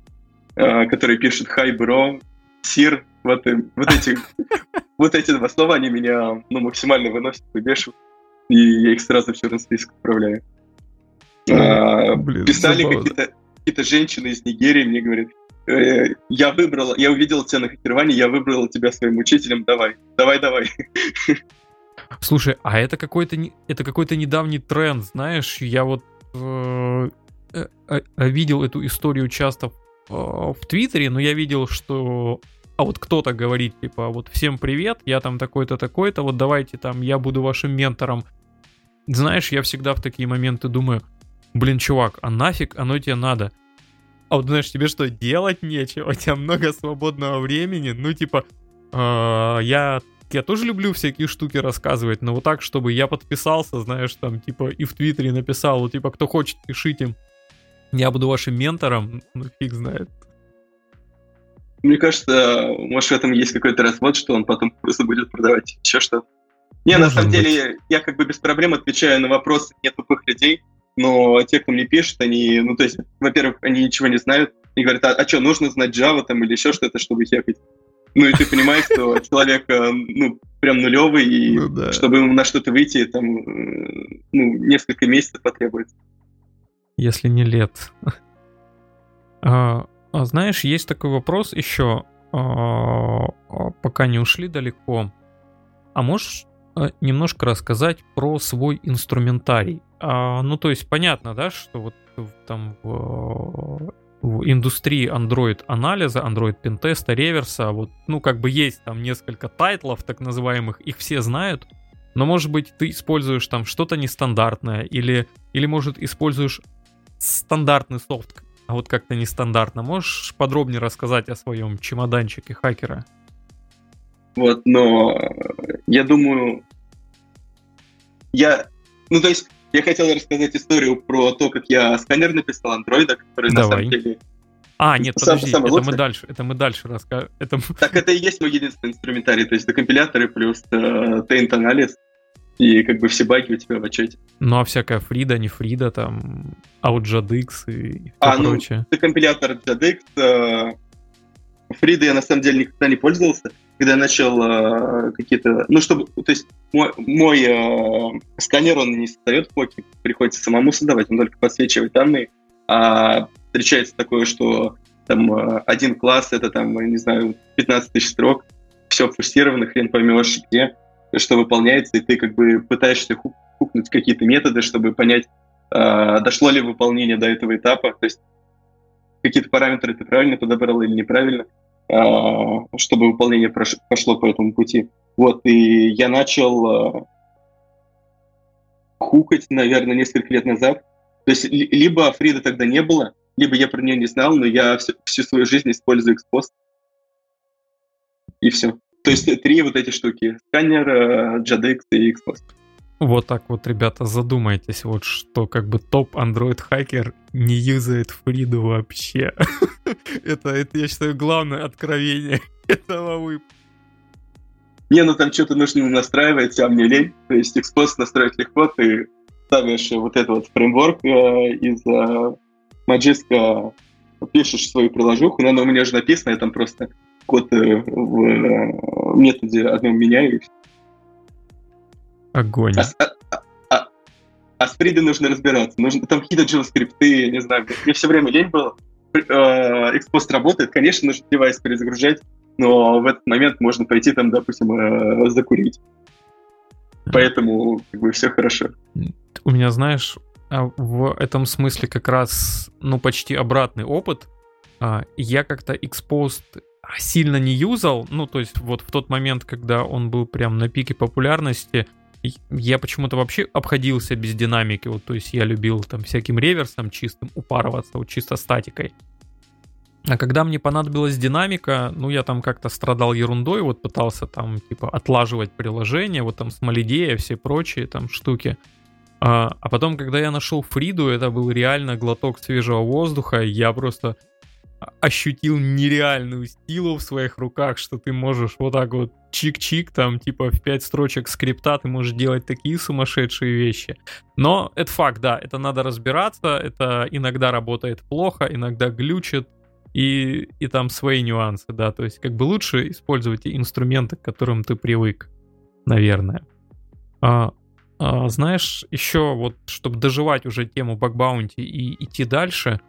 а, которые пишут «Хай, бро», «Сир», вот, вот эти вот эти два слова, они меня ну, максимально выносят, выбешивают и я их сразу в черный список отправляю. А, Блин, писали какие-то какие женщины из Нигерии, мне говорят, э, я выбрала, я увидел тебя на хакеровании, я выбрала тебя своим учителем, давай, давай, давай. Слушай, а это какой-то это какой-то недавний тренд, знаешь, я вот э, э, э, видел эту историю часто э, в Твиттере, но я видел, что а вот кто-то говорит, типа, вот всем привет, я там такой-то, такой-то, вот давайте там, я буду вашим ментором, знаешь, я всегда в такие моменты думаю, блин, чувак, а нафиг оно тебе надо? А вот знаешь, тебе что, делать нечего? У тебя много свободного времени? Ну, типа, э, я, я тоже люблю всякие штуки рассказывать, но вот так, чтобы я подписался, знаешь, там, типа, и в Твиттере написал, вот, типа, кто хочет, пишите. Я буду вашим ментором, ну, фиг знает. Мне кажется, может, в этом есть какой-то развод, что он потом просто будет продавать еще что-то. Не, Может на самом быть. деле, я как бы без проблем отвечаю на вопросы не тупых людей, но те, кто мне пишет, они, ну, то есть, во-первых, они ничего не знают, и говорят, а, а что, нужно знать Java там или еще что-то, чтобы хекать? Ну, и ты понимаешь, что человек, э, ну, прям нулевый, и ну, да. чтобы ему на что-то выйти, там, э, ну, несколько месяцев потребуется. Если не лет. А, а, знаешь, есть такой вопрос еще, а, а, пока не ушли далеко. А можешь Э, немножко рассказать про свой инструментарий. А, ну, то есть понятно, да, что вот там в, в индустрии Android анализа, Android пентеста, реверса, вот, ну, как бы есть там несколько тайтлов, так называемых, их все знают, но, может быть, ты используешь там что-то нестандартное, или, или может, используешь стандартный софт, а вот как-то нестандартно. Можешь подробнее рассказать о своем чемоданчике хакера? Вот, но я думаю, я, ну то есть я хотел рассказать историю про то, как я сканер написал андроида, который Давай. на самом деле а, нет, подожди, сам, это мы дальше, это мы дальше расскажем. Это... Так это и есть мой единственный инструментарий, то есть это компиляторы плюс э, taint анализ и как бы все баги у тебя в отчете. Ну а всякая Фрида, не Фрида, там, OutJadX и а, ну, прочее. это компилятор JADX, э, Фрида я на самом деле никогда не пользовался, когда я начал э, какие-то... Ну, чтобы... То есть мой, мой э, сканер, он не создает поки, приходится самому создавать, он только подсвечивает данные. А встречается такое, что там э, один класс, это там, не знаю, 15 тысяч строк, все форсировано, хрен поймешь где, что выполняется, и ты как бы пытаешься хук, хукнуть какие-то методы, чтобы понять, э, дошло ли выполнение до этого этапа, то есть какие-то параметры ты правильно подобрал или неправильно. А, чтобы выполнение пошло по этому пути. Вот, и я начал а, хукать, наверное, несколько лет назад. То есть либо Фрида тогда не было, либо я про нее не знал, но я всю, всю свою жизнь использую Xpost. И все. То есть три вот эти штуки. Сканер, JADX и Xpost. Вот так вот, ребята, задумайтесь, вот что как бы топ Android хакер не юзает Фриду вообще. это, это, я считаю, главное откровение этого выпуска. Не, ну там что-то нужно настраивать, а мне лень. То есть Xpost настроить легко, ты ставишь вот этот вот фреймворк э, из э, Magisk, пишешь свою приложуху, но она у меня уже написана, я там просто код э, в э, методе одном меняю, и все. Огонь. А, а, а, а с Фридой нужно разбираться. Нужно, там какие-то JavaScript, не знаю, мне все время лень было. Экспост работает, конечно, нужно девайс перезагружать, но в этот момент можно пойти там, допустим, э, закурить. Поэтому как бы все хорошо. У меня, знаешь, а, в этом смысле как раз, ну, почти обратный опыт. А, я как-то Exposed сильно не юзал, ну, то есть вот в тот момент, когда он был прям на пике популярности, я почему-то вообще обходился без динамики, вот, то есть я любил там всяким реверсом чистым упарываться, вот чисто статикой. А когда мне понадобилась динамика, ну, я там как-то страдал ерундой, вот пытался там, типа, отлаживать приложение, вот там Смолидея, все прочие там штуки. А, а потом, когда я нашел Фриду, это был реально глоток свежего воздуха, я просто ощутил нереальную силу в своих руках, что ты можешь вот так вот чик-чик, там типа в 5 строчек скрипта ты можешь делать такие сумасшедшие вещи. Но это факт, да, это надо разбираться, это иногда работает плохо, иногда глючит, и, и там свои нюансы, да, то есть как бы лучше использовать инструменты, к которым ты привык, наверное. А, а, знаешь, еще вот, чтобы доживать уже тему бакбаунти и идти дальше,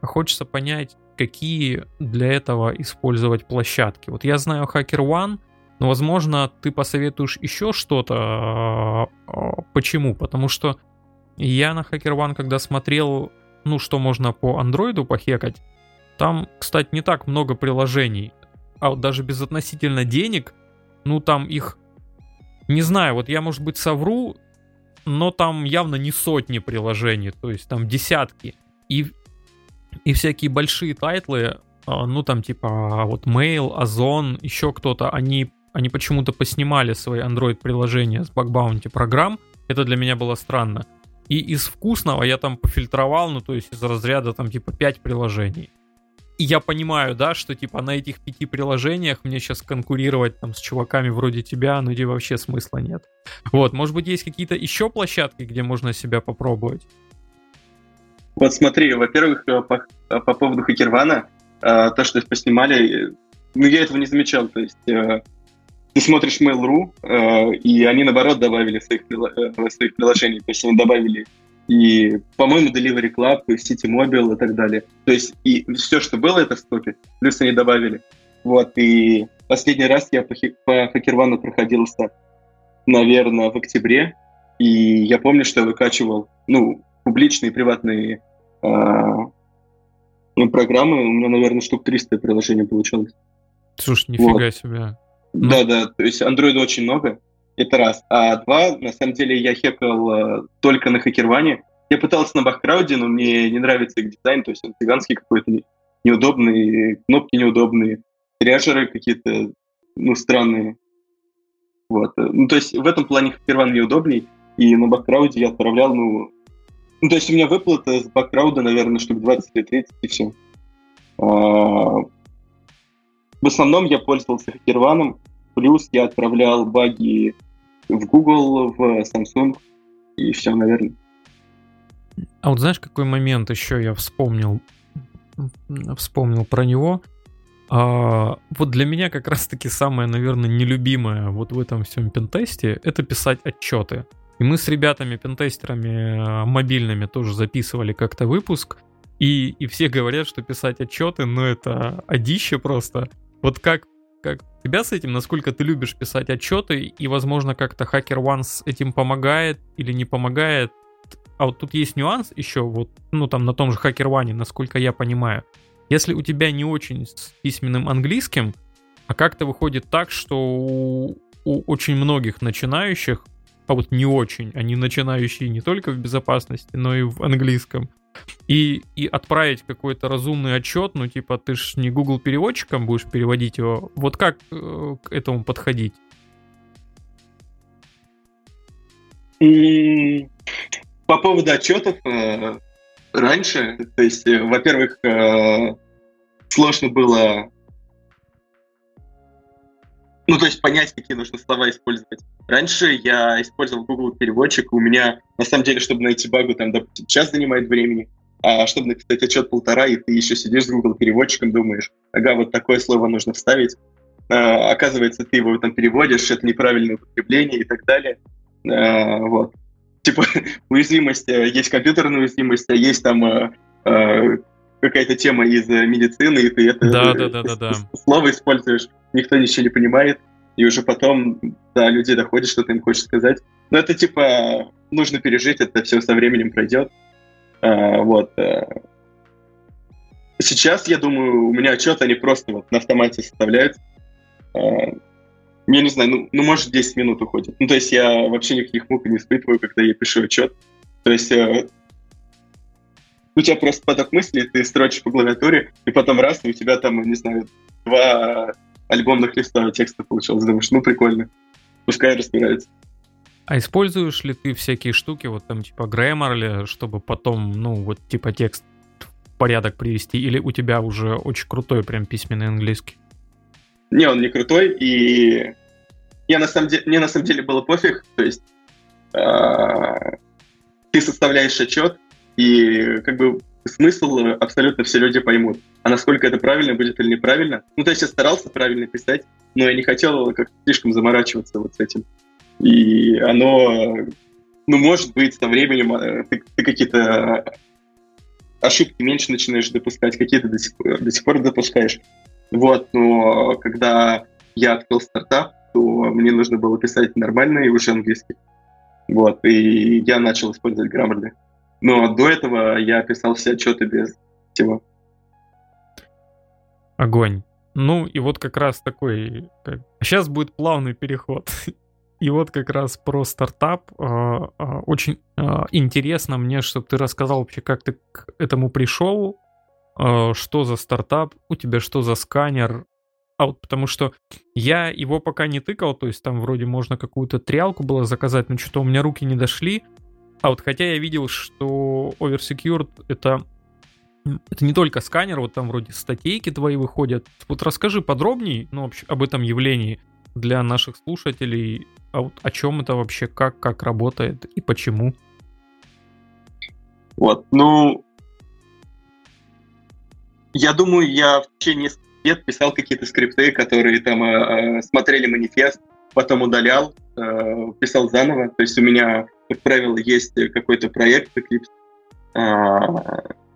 хочется понять, какие для этого использовать площадки. Вот я знаю HackerOne, но, возможно, ты посоветуешь еще что-то. А, а, почему? Потому что я на HackerOne, когда смотрел, ну, что можно по андроиду похекать, там, кстати, не так много приложений. А вот даже безотносительно денег, ну, там их... Не знаю, вот я, может быть, совру, но там явно не сотни приложений, то есть там десятки. И и всякие большие тайтлы, а, ну там типа вот Mail, Озон, еще кто-то, они, они почему-то поснимали свои Android-приложения с bug bounty программ. Это для меня было странно. И из вкусного я там пофильтровал, ну то есть из разряда там типа 5 приложений. И я понимаю, да, что типа на этих пяти приложениях мне сейчас конкурировать там с чуваками вроде тебя, ну где вообще смысла нет. Вот, может быть есть какие-то еще площадки, где можно себя попробовать? Вот смотри, во-первых, э, по, э, по поводу Хакервана, э, то, что поснимали, ну, я этого не замечал, то есть ты смотришь Mail.ru, и они, наоборот, добавили своих, своих приложений, то есть они добавили и, по-моему, Delivery Club, и City Mobile и так далее. То есть и все, что было, это в стопе, плюс они добавили. Вот, и последний раз я по, по Хакервану проходился, наверное, в октябре, и я помню, что я выкачивал, ну, публичные и приватные э, программы. У меня, наверное, штук 300 приложений получилось. Слушай, нифига вот. себе. Ну... Да, да, то есть Android очень много, это раз. А два, на самом деле, я хекал э, только на хакерване. Я пытался на бахкрауде, но мне не нравится их дизайн, то есть он цыганский какой-то, неудобный, кнопки неудобные, тряжеры какие-то, ну, странные. Вот. Ну, то есть в этом плане хакерван неудобней, и на бахкрауде я отправлял, ну, ну, то есть у меня выплата с бэкграунда, наверное, штук 20 или 30, и все. А, в основном я пользовался хакерваном, плюс я отправлял баги в Google, в Samsung, и все, наверное. А вот знаешь, какой момент еще я вспомнил, вспомнил про него? А, вот для меня как раз-таки самое, наверное, нелюбимое вот в этом всем пентесте — это писать отчеты. И мы с ребятами, пентестерами э, мобильными тоже записывали как-то выпуск. И, и все говорят, что писать отчеты, ну это одище просто. Вот как, как тебя с этим, насколько ты любишь писать отчеты, и, возможно, как-то Hacker One с этим помогает или не помогает. А вот тут есть нюанс еще, вот, ну там на том же Hacker One, насколько я понимаю. Если у тебя не очень с письменным английским, а как-то выходит так, что у, у очень многих начинающих а вот не очень. Они начинающие не только в безопасности, но и в английском. И, и отправить какой-то разумный отчет, ну типа ты ж не Google переводчиком будешь переводить его. Вот как э, к этому подходить? По поводу отчетов э, раньше, то есть, э, во-первых, э, сложно было ну, то есть понять, какие нужно слова использовать. Раньше я использовал Google переводчик, у меня, на самом деле, чтобы найти багу, там, допустим, час занимает времени, а чтобы написать отчет полтора, и ты еще сидишь с Google переводчиком, думаешь, ага, вот такое слово нужно вставить. А, оказывается, ты его там переводишь, это неправильное употребление и так далее. А, вот. Типа, уязвимость, э, есть компьютерная уязвимость, а есть там а, а, какая-то тема из медицины, и ты это да, да, да, да, да. слово используешь никто ничего не понимает. и уже потом до людей доходит, что ты им хочешь сказать. Но это типа нужно пережить, это все со временем пройдет. А, вот. Э. Сейчас, я думаю, у меня отчет, они просто вот на автомате составляются. А, я не знаю, ну, ну, может, 10 минут уходит. Ну, то есть я вообще никаких мук не испытываю, когда я пишу отчет. То есть э, у тебя просто поток мыслей, ты строчишь по клавиатуре, и потом раз, и у тебя там, не знаю, два альбомных листа текста получилось. Думаешь, ну, прикольно. Пускай разбирается. А используешь ли ты всякие штуки, вот там типа Grammarly, чтобы потом, ну, вот типа текст в порядок привести, или у тебя уже очень крутой прям письменный английский? Не, он не крутой, и я на самом деле, мне на самом деле было пофиг, то есть э, ты составляешь отчет, и как бы смысл абсолютно все люди поймут. А насколько это правильно будет или неправильно? Ну, то есть я старался правильно писать, но я не хотел как слишком заморачиваться вот с этим. И оно, ну, может быть, со временем э, ты, ты какие-то ошибки меньше начинаешь допускать, какие-то до сих, до сих пор допускаешь. Вот, но когда я открыл стартап, то мне нужно было писать нормально и уже английский. Вот, и я начал использовать Grammarly. Но до этого я писал все отчеты без всего. Огонь. Ну и вот как раз такой... Как... Сейчас будет плавный переход. И вот как раз про стартап. А, а, очень а, интересно мне, чтобы ты рассказал вообще, как ты к этому пришел, что за стартап, у тебя что за сканер, а вот потому что я его пока не тыкал, то есть там вроде можно какую-то триалку было заказать, но что-то у меня руки не дошли. А вот хотя я видел, что Oversecured это это не только сканер, вот там вроде статейки твои выходят. Вот расскажи подробнее ну, об этом явлении для наших слушателей, а вот о чем это вообще, как, как работает и почему? Вот, ну, я думаю, я в течение нескольких лет писал какие-то скрипты, которые там э, э, смотрели манифест, потом удалял, э, писал заново. То есть у меня, как правило, есть какой-то проект э,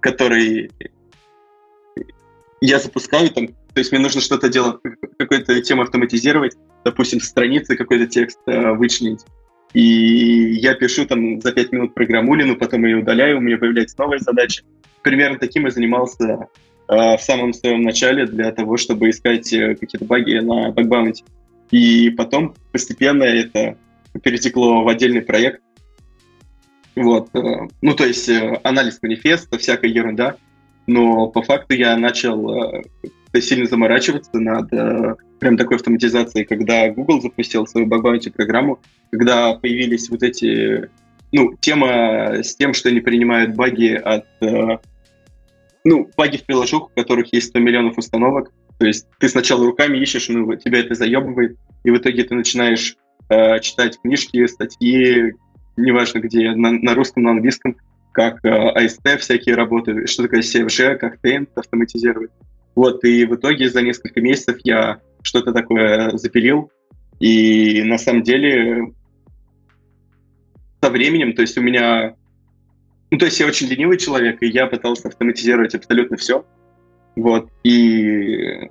который я запускаю там, то есть мне нужно что-то делать, какую-то тему автоматизировать, допустим, страницы какой-то текст э, вычленить. И я пишу там за 5 минут программулину, потом ее удаляю, у меня появляется новая задача. Примерно таким я занимался э, в самом своем начале для того, чтобы искать э, какие-то баги на багбаунти. И потом постепенно это перетекло в отдельный проект. Вот. Э, ну, то есть э, анализ манифеста, всякая ерунда. Но по факту я начал э, сильно заморачиваться над прям такой автоматизацией, когда Google запустил свою баг программу, когда появились вот эти, ну, тема с тем, что они принимают баги от, ну, баги в приложухах, у которых есть 100 миллионов установок, то есть ты сначала руками ищешь, ну, тебя это заебывает, и в итоге ты начинаешь э, читать книжки, статьи, неважно где, на, на русском, на английском, как э, AST всякие работы, что такое CFG, как Paint автоматизировать. Вот, и в итоге за несколько месяцев я что-то такое запилил, и на самом деле со временем, то есть у меня... Ну, то есть я очень ленивый человек, и я пытался автоматизировать абсолютно все. Вот, и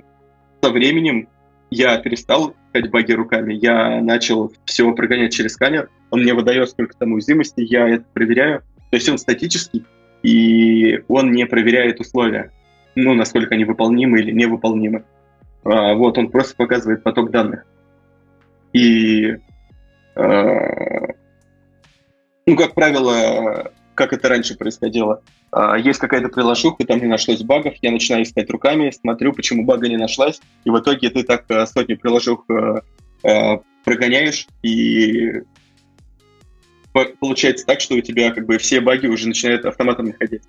со временем я перестал искать баги руками, я начал все прогонять через сканер, он мне выдает сколько там уязвимостей, я это проверяю. То есть он статический, и он не проверяет условия ну, насколько они выполнимы или невыполнимы. А, вот, он просто показывает поток данных. И, а, ну, как правило, как это раньше происходило, а, есть какая-то приложуха, там не нашлось багов, я начинаю искать руками, смотрю, почему бага не нашлась, и в итоге ты так а, сотни приложух а, а, прогоняешь, и получается так, что у тебя как бы все баги уже начинают автоматом находить.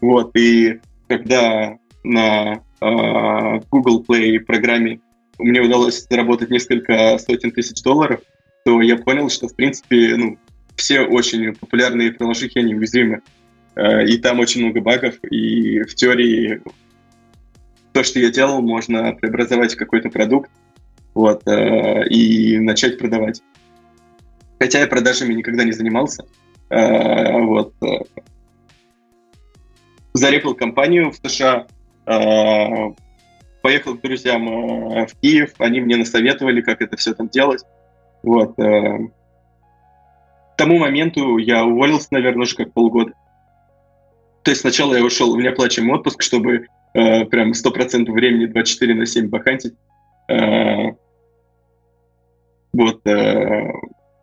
Вот, и когда на э, Google Play программе мне удалось заработать несколько сотен тысяч долларов, то я понял, что, в принципе, ну, все очень популярные приложухи, они уязвимы. Э, и там очень много багов, и в теории то, что я делал, можно преобразовать в какой-то продукт вот, э, и начать продавать. Хотя я продажами никогда не занимался. Э, вот, зарепал компанию в США, поехал к друзьям в Киев, они мне насоветовали, как это все там делать. Вот. Тому моменту я уволился, наверное, уже как полгода. То есть сначала я ушел в неоплачиваемый отпуск, чтобы э, прям 100% времени 24 на 7 бакантить. Э, вот. Э,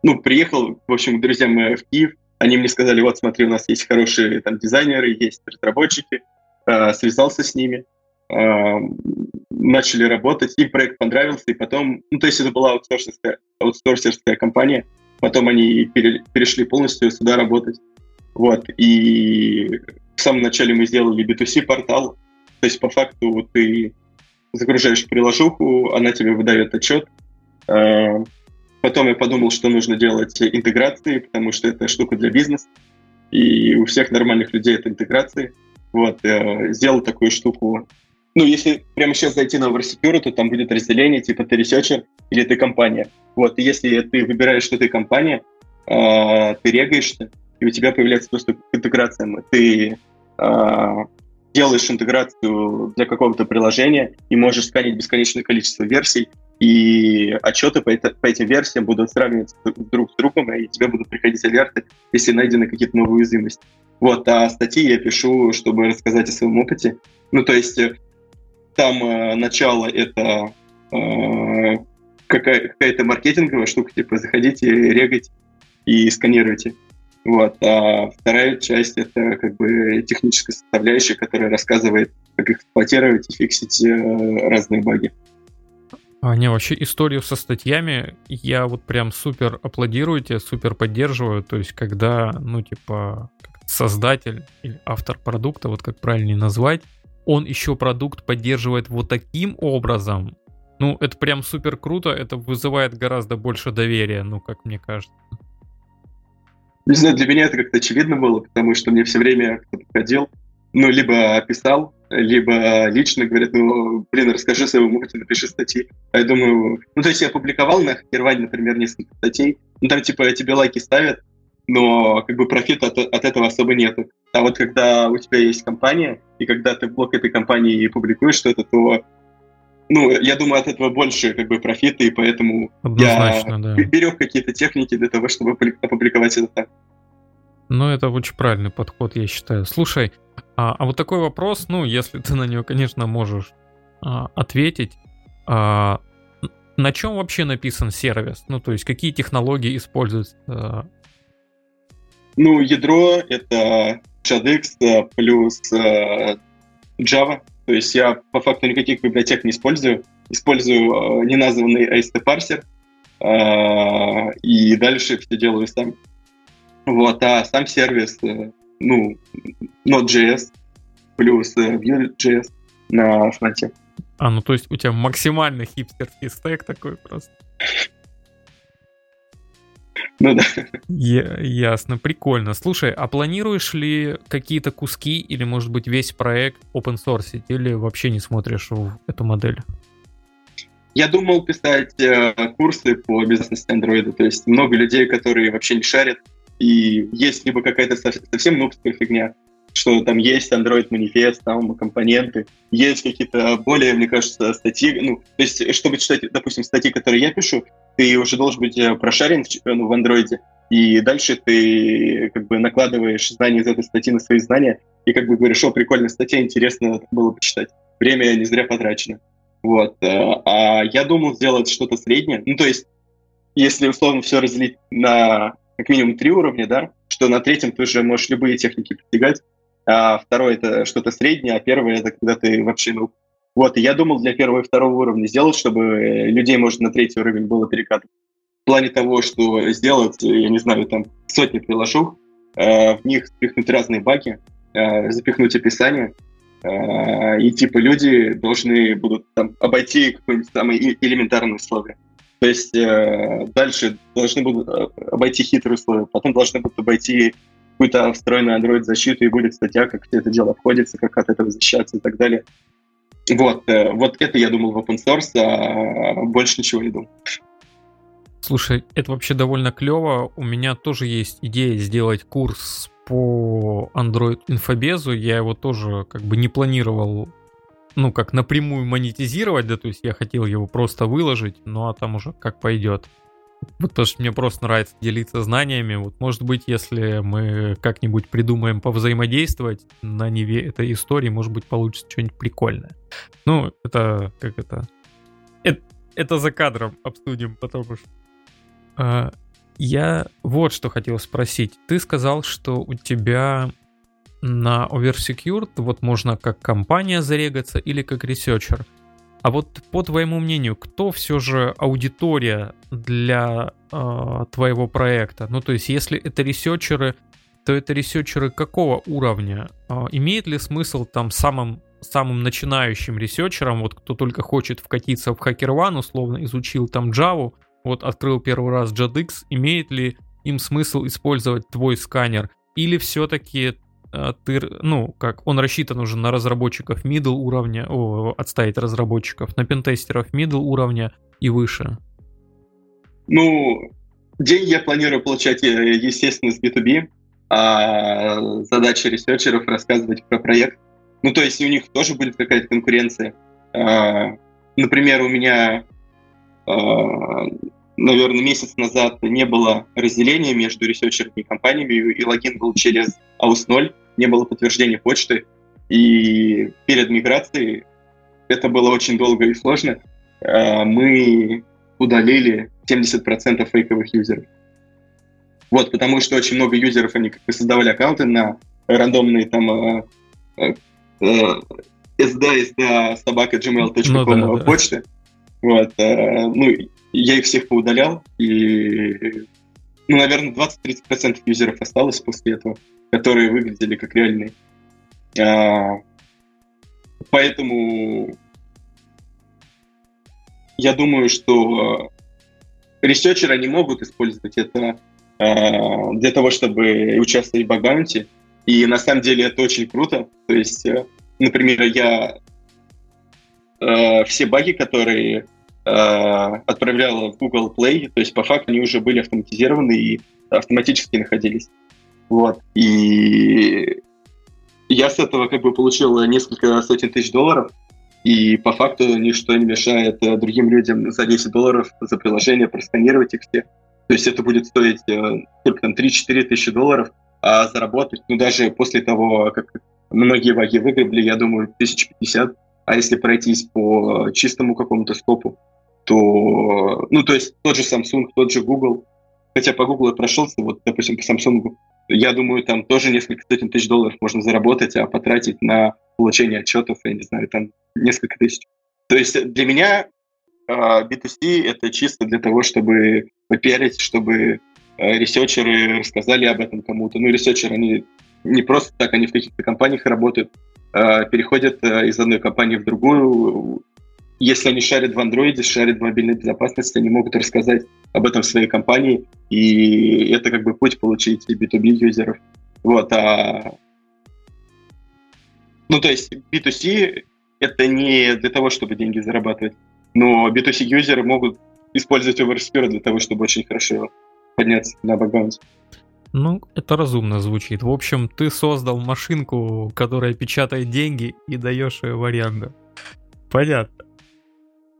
ну, приехал, в общем, к друзьям в Киев. Они мне сказали, вот, смотри, у нас есть хорошие там дизайнеры, есть разработчики. Э, связался с ними. Э, начали работать, им проект понравился, и потом, ну, то есть это была аутсорсерская, аутсорсерская компания, потом они пере, перешли полностью сюда работать. Вот, и в самом начале мы сделали B2C портал, то есть по факту ты загружаешь приложуху, она тебе выдает отчет. А, потом я подумал, что нужно делать интеграции, потому что это штука для бизнеса, и у всех нормальных людей это интеграции. Вот, сделал такую штуку ну, если прямо сейчас зайти на Oversecured, то там будет разделение, типа ты researcher или ты компания. Вот, и если ты выбираешь, что ты компания, э, ты регаешься, и у тебя появляется доступ к интеграциям. Ты э, делаешь интеграцию для какого-то приложения и можешь сканить бесконечное количество версий, и отчеты по, это, по этим версиям будут сравниваться друг с другом, и тебе будут приходить алерты, если найдены какие-то новые уязвимости. Вот, а статьи я пишу, чтобы рассказать о своем опыте. Ну, то есть там э, начало это э, какая- какая-то маркетинговая штука, типа заходите, регайте и сканируйте. Вот. А вторая часть — это как бы техническая составляющая, которая рассказывает, как эксплуатировать и фиксить э, разные баги. А, не, вообще историю со статьями я вот прям супер аплодирую тебе, супер поддерживаю. То есть, когда, ну, типа, создатель или автор продукта, вот как правильнее назвать, он еще продукт поддерживает вот таким образом, ну, это прям супер круто, это вызывает гораздо больше доверия, ну, как мне кажется. Не знаю, для меня это как-то очевидно было, потому что мне все время кто-то ходил, ну, либо писал, либо лично говорят, ну, блин, расскажи своему опыте, напиши статьи. А я думаю, ну, то есть я публиковал на хакерване, например, несколько статей, ну, там, типа, тебе лайки ставят, но как бы профита от, от этого особо нету. А вот когда у тебя есть компания, и когда ты в блог этой компании публикуешь что-то, то ну, я думаю, от этого больше как бы профита, и поэтому Однозначно, я да. берег какие-то техники для того, чтобы опубликовать это так. Ну, это очень правильный подход, я считаю. Слушай, а, а вот такой вопрос, ну, если ты на него, конечно, можешь а, ответить. А, на чем вообще написан сервис? Ну, то есть, какие технологии используются а, ну, ядро — это JADX э, плюс э, Java. То есть я по факту никаких библиотек не использую. Использую э, неназванный AST-парсер. И дальше все делаю сам. Вот, а сам сервис, ну, Node.js плюс Vue.js на фронте. А, ну то есть у тебя максимальный хипстерский стек такой просто. Ну да. Я, ясно, прикольно. Слушай, а планируешь ли какие-то куски или, может быть, весь проект open source или вообще не смотришь в эту модель? Я думал писать э, курсы по безопасности андроида, то есть много людей, которые вообще не шарят, и есть либо какая-то совсем нубская фигня, что там есть Android манифест, там компоненты, есть какие-то более, мне кажется, статьи, ну, то есть, чтобы читать, допустим, статьи, которые я пишу, ты уже должен быть э, прошарен в, ну, в андроиде, и дальше ты как бы накладываешь знания из этой статьи на свои знания, и как бы говоришь, о, прикольная статья, интересно было почитать. Время не зря потрачено. Вот. Э, а я думал сделать что-то среднее. Ну, то есть, если условно все разделить на как минимум три уровня, да, что на третьем ты уже можешь любые техники постигать, а второй это что-то среднее, а первое это когда ты вообще ну, вот, и я думал для первого и второго уровня сделать, чтобы людей, может, на третий уровень было перекатывать. В плане того, что сделать, я не знаю, там сотни приложух, э, в них запихнуть разные баги, э, запихнуть описание, э, и типа люди должны будут там обойти какое-нибудь самое элементарное условие. То есть э, дальше должны будут э, обойти хитрые условия, потом должны будут обойти какую-то встроенную Android-защиту, и будет статья, как все это дело обходится, как от этого защищаться и так далее. Вот, э, вот это я думал в open source, а больше ничего не думал. Слушай, это вообще довольно клево. У меня тоже есть идея сделать курс по Android инфобезу. Я его тоже как бы не планировал ну, как напрямую монетизировать, да, то есть я хотел его просто выложить, ну, а там уже как пойдет. Вот потому что мне просто нравится делиться знаниями. Вот, может быть, если мы как-нибудь придумаем повзаимодействовать на ниве этой истории, может быть, получится что-нибудь прикольное. Ну, это как это... Это, это за кадром обсудим, потому что... А, я вот что хотел спросить. Ты сказал, что у тебя на Oversecured вот можно как компания зарегаться или как researcher. А вот по твоему мнению, кто все же аудитория для э, твоего проекта? Ну, то есть, если это ресерчеры, то это ресерчеры какого уровня? Э, имеет ли смысл там самым самым начинающим ресерчерам, вот кто только хочет вкатиться в HackerOne, условно изучил там Java, вот открыл первый раз JADX, имеет ли им смысл использовать твой сканер? Или все-таки ты, ну, как он рассчитан уже на разработчиков middle уровня, о, отставить разработчиков, на пентестеров middle уровня и выше? Ну, деньги я планирую получать, э, естественно, с B2B, а задача ресерчеров рассказывать про проект. Ну, то есть у них тоже будет какая-то конкуренция. А, например, у меня а, наверное, месяц назад не было разделения между ресерчерами и компаниями, и логин был через Auth0, не было подтверждения почты, и перед миграцией это было очень долго и сложно. А, мы удалили 70% фейковых юзеров. Вот, потому что очень много юзеров, они как бы создавали аккаунты на рандомные там э, э, sd, sd, собака gmail.com ну, да, да. почты. Вот, э, ну, я их всех поудалял, и, ну, наверное, 20-30% юзеров осталось после этого, которые выглядели как реальные. А, поэтому я думаю, что ресерчеры, они могут использовать это а, для того, чтобы участвовать в бакбаунте, и на самом деле это очень круто. То есть, э, например, я э, все баги, которые Э, отправляла в Google Play, то есть по факту они уже были автоматизированы и автоматически находились. Вот. И я с этого как бы получил несколько сотен тысяч долларов, и по факту ничто не мешает э, другим людям за 10 долларов за приложение просканировать их все. То есть это будет стоить э, только там 3-4 тысячи долларов, а заработать, ну даже после того, как многие ваги выгребли, я думаю, 1050, а если пройтись по чистому какому-то скопу, то, ну, то есть тот же Samsung, тот же Google, хотя по Google я прошелся, вот, допустим, по Samsung, я думаю, там тоже несколько сотен тысяч долларов можно заработать, а потратить на получение отчетов, я не знаю, там несколько тысяч. То есть для меня э, B2C это чисто для того, чтобы попиарить, чтобы э, ресерчеры рассказали об этом кому-то. Ну, ресерчеры, они не просто так, они в каких-то компаниях работают, э, переходят из одной компании в другую, если они шарят в андроиде, шарят в мобильной безопасности, они могут рассказать об этом в своей компании, и это как бы путь получить B2B юзеров. Вот, а... Ну, то есть B2C — это не для того, чтобы деньги зарабатывать, но B2C юзеры могут использовать Oversphere для того, чтобы очень хорошо подняться на бэкграунде. Ну, это разумно звучит. В общем, ты создал машинку, которая печатает деньги и даешь ее в аренду. Понятно.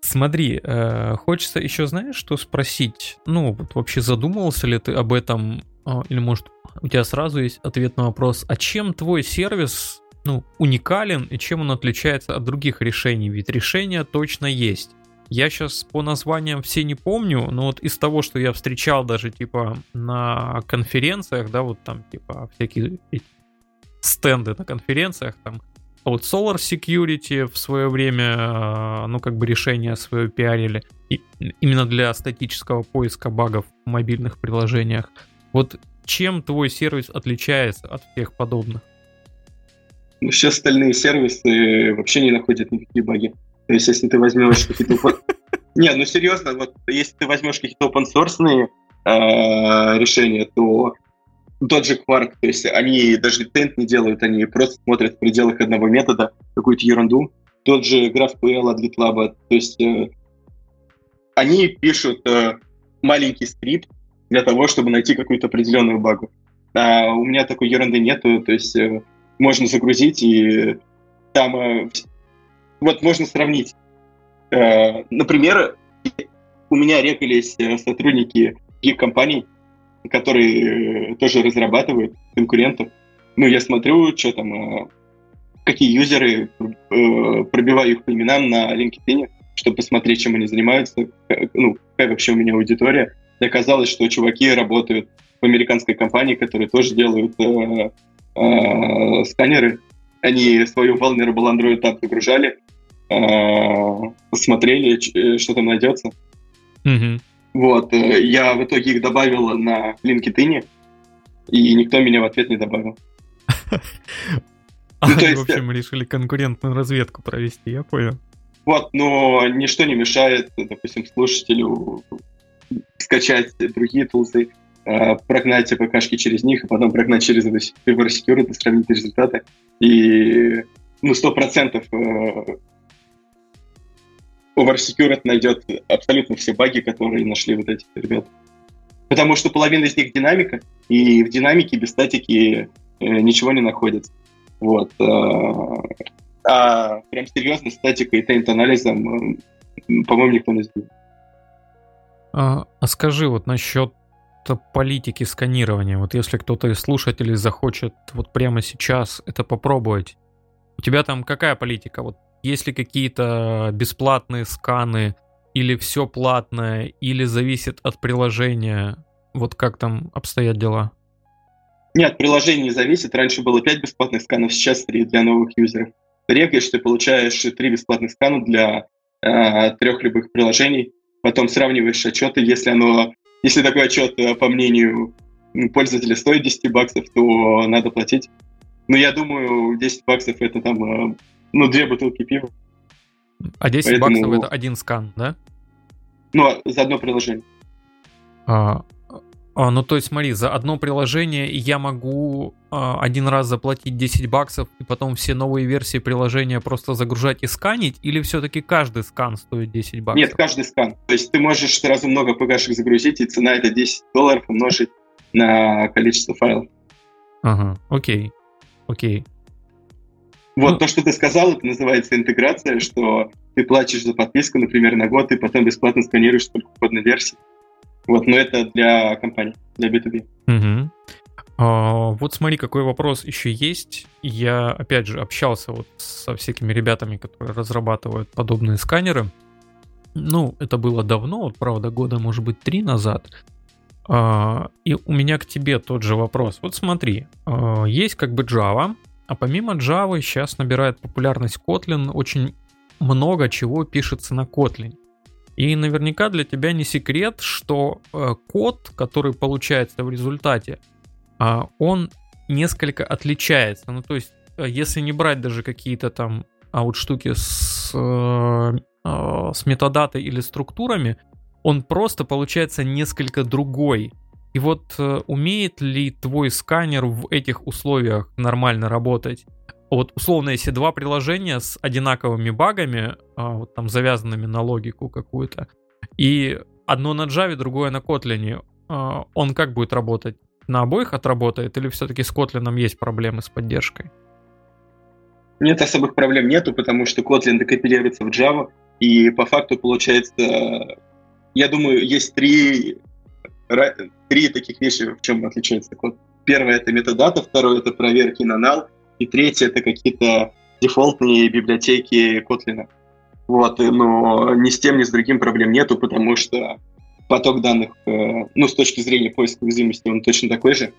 Смотри, э, хочется еще, знаешь, что спросить? Ну, вот вообще задумывался ли ты об этом? Э, или, может, у тебя сразу есть ответ на вопрос, а чем твой сервис ну, уникален и чем он отличается от других решений? Ведь решения точно есть. Я сейчас по названиям все не помню, но вот из того, что я встречал даже типа на конференциях, да, вот там типа всякие стенды на конференциях, там а вот Solar Security в свое время, а, ну, как бы решение свое пиарили. И именно для статического поиска багов в мобильных приложениях. Вот чем твой сервис отличается от всех подобных? Ну, все остальные сервисы вообще не находят никакие баги. То есть, если ты возьмешь какие-то... Не, ну серьезно, вот если ты возьмешь какие-то open source а, решения, то тот же Quark, то есть они даже тент не делают, они просто смотрят в пределах одного метода какую-то ерунду. Тот же GraphQL от GitLab, то есть э, они пишут э, маленький скрипт для того, чтобы найти какую-то определенную багу. А у меня такой ерунды нету, то есть э, можно загрузить, и там э, вот можно сравнить. Э, например, у меня рекались э, сотрудники других компаний, которые тоже разрабатывают конкурентов. Ну, я смотрю, что там, какие юзеры, пробиваю их по именам на LinkedIn, чтобы посмотреть, чем они занимаются, ну, какая вообще у меня аудитория. И оказалось, что чуваки работают в американской компании, которые тоже делают э, э, сканеры. Они свою Vulnerable Android App загружали, э, посмотрели, э, что там найдется. Mm-hmm. Вот, э, я в итоге их добавил на LinkedIn, и никто меня в ответ не добавил. А, то есть... В общем, решили конкурентную разведку провести, я понял. Вот, но ничто не мешает, допустим, слушателю скачать другие тулзы, э, прогнать АПКшки через них, и потом прогнать через Security, сравнить результаты. И ну, 100% OverSecured найдет абсолютно все баги, которые нашли вот эти ребята. Потому что половина из них динамика, и в динамике без статики э, ничего не находят. Вот. Э, а прям серьезно статика и тент-анализом, по-моему, никто не сделал. А, а скажи вот насчет политики сканирования. Вот если кто-то из слушателей захочет вот прямо сейчас это попробовать, у тебя там какая политика? Вот есть ли какие-то бесплатные сканы или все платное, или зависит от приложения? Вот как там обстоят дела? Нет, приложение не зависит. Раньше было 5 бесплатных сканов, сейчас 3 для новых юзеров. Регаешь, ты получаешь 3 бесплатных скана для э, трех любых приложений потом сравниваешь отчеты, если оно, если такой отчет, э, по мнению пользователя, стоит 10 баксов, то надо платить. Но я думаю, 10 баксов это там, э, ну, две бутылки пива. А 10 Поэтому... баксов это один скан, да? Ну, а за одно приложение. А, а, ну, то есть, смотри, за одно приложение я могу а, один раз заплатить 10 баксов и потом все новые версии приложения просто загружать и сканить, или все-таки каждый скан стоит 10 баксов? Нет, каждый скан. То есть ты можешь сразу много пгшек загрузить, и цена это 10 долларов умножить на количество файлов. Ага, окей, окей. Вот ну... то, что ты сказал, это называется интеграция, что ты платишь за подписку, например, на год, и потом бесплатно сканируешь сколько угодно версий. Вот, но это для компаний, для B2B. Угу. А, вот смотри, какой вопрос еще есть. Я, опять же, общался вот со всякими ребятами, которые разрабатывают подобные сканеры. Ну, это было давно, вот, правда, года, может быть, три назад. А, и у меня к тебе тот же вопрос. Вот смотри, а, есть как бы Java, а помимо Java сейчас набирает популярность Kotlin. Очень много чего пишется на Kotlin. И наверняка для тебя не секрет, что э, код, который получается в результате, э, он несколько отличается. Ну, то есть, э, если не брать даже какие-то там а вот штуки с, э, э, с метадатой или структурами, он просто получается несколько другой. И вот э, умеет ли твой сканер в этих условиях нормально работать? вот условно, если два приложения с одинаковыми багами, а, вот там завязанными на логику какую-то, и одно на Java, другое на Kotlin, а, он как будет работать? На обоих отработает или все-таки с Kotlin есть проблемы с поддержкой? Нет, особых проблем нету, потому что Kotlin декомпилируется в Java, и по факту получается, я думаю, есть три, три таких вещи, в чем отличается код. Первое — это метадата, второе — это проверки на null, и третье это какие-то дефолтные библиотеки Kotlin. Вот, но ни с тем, ни с другим проблем нету, потому что поток данных, э, ну, с точки зрения поиска уязвимости, он точно такой же.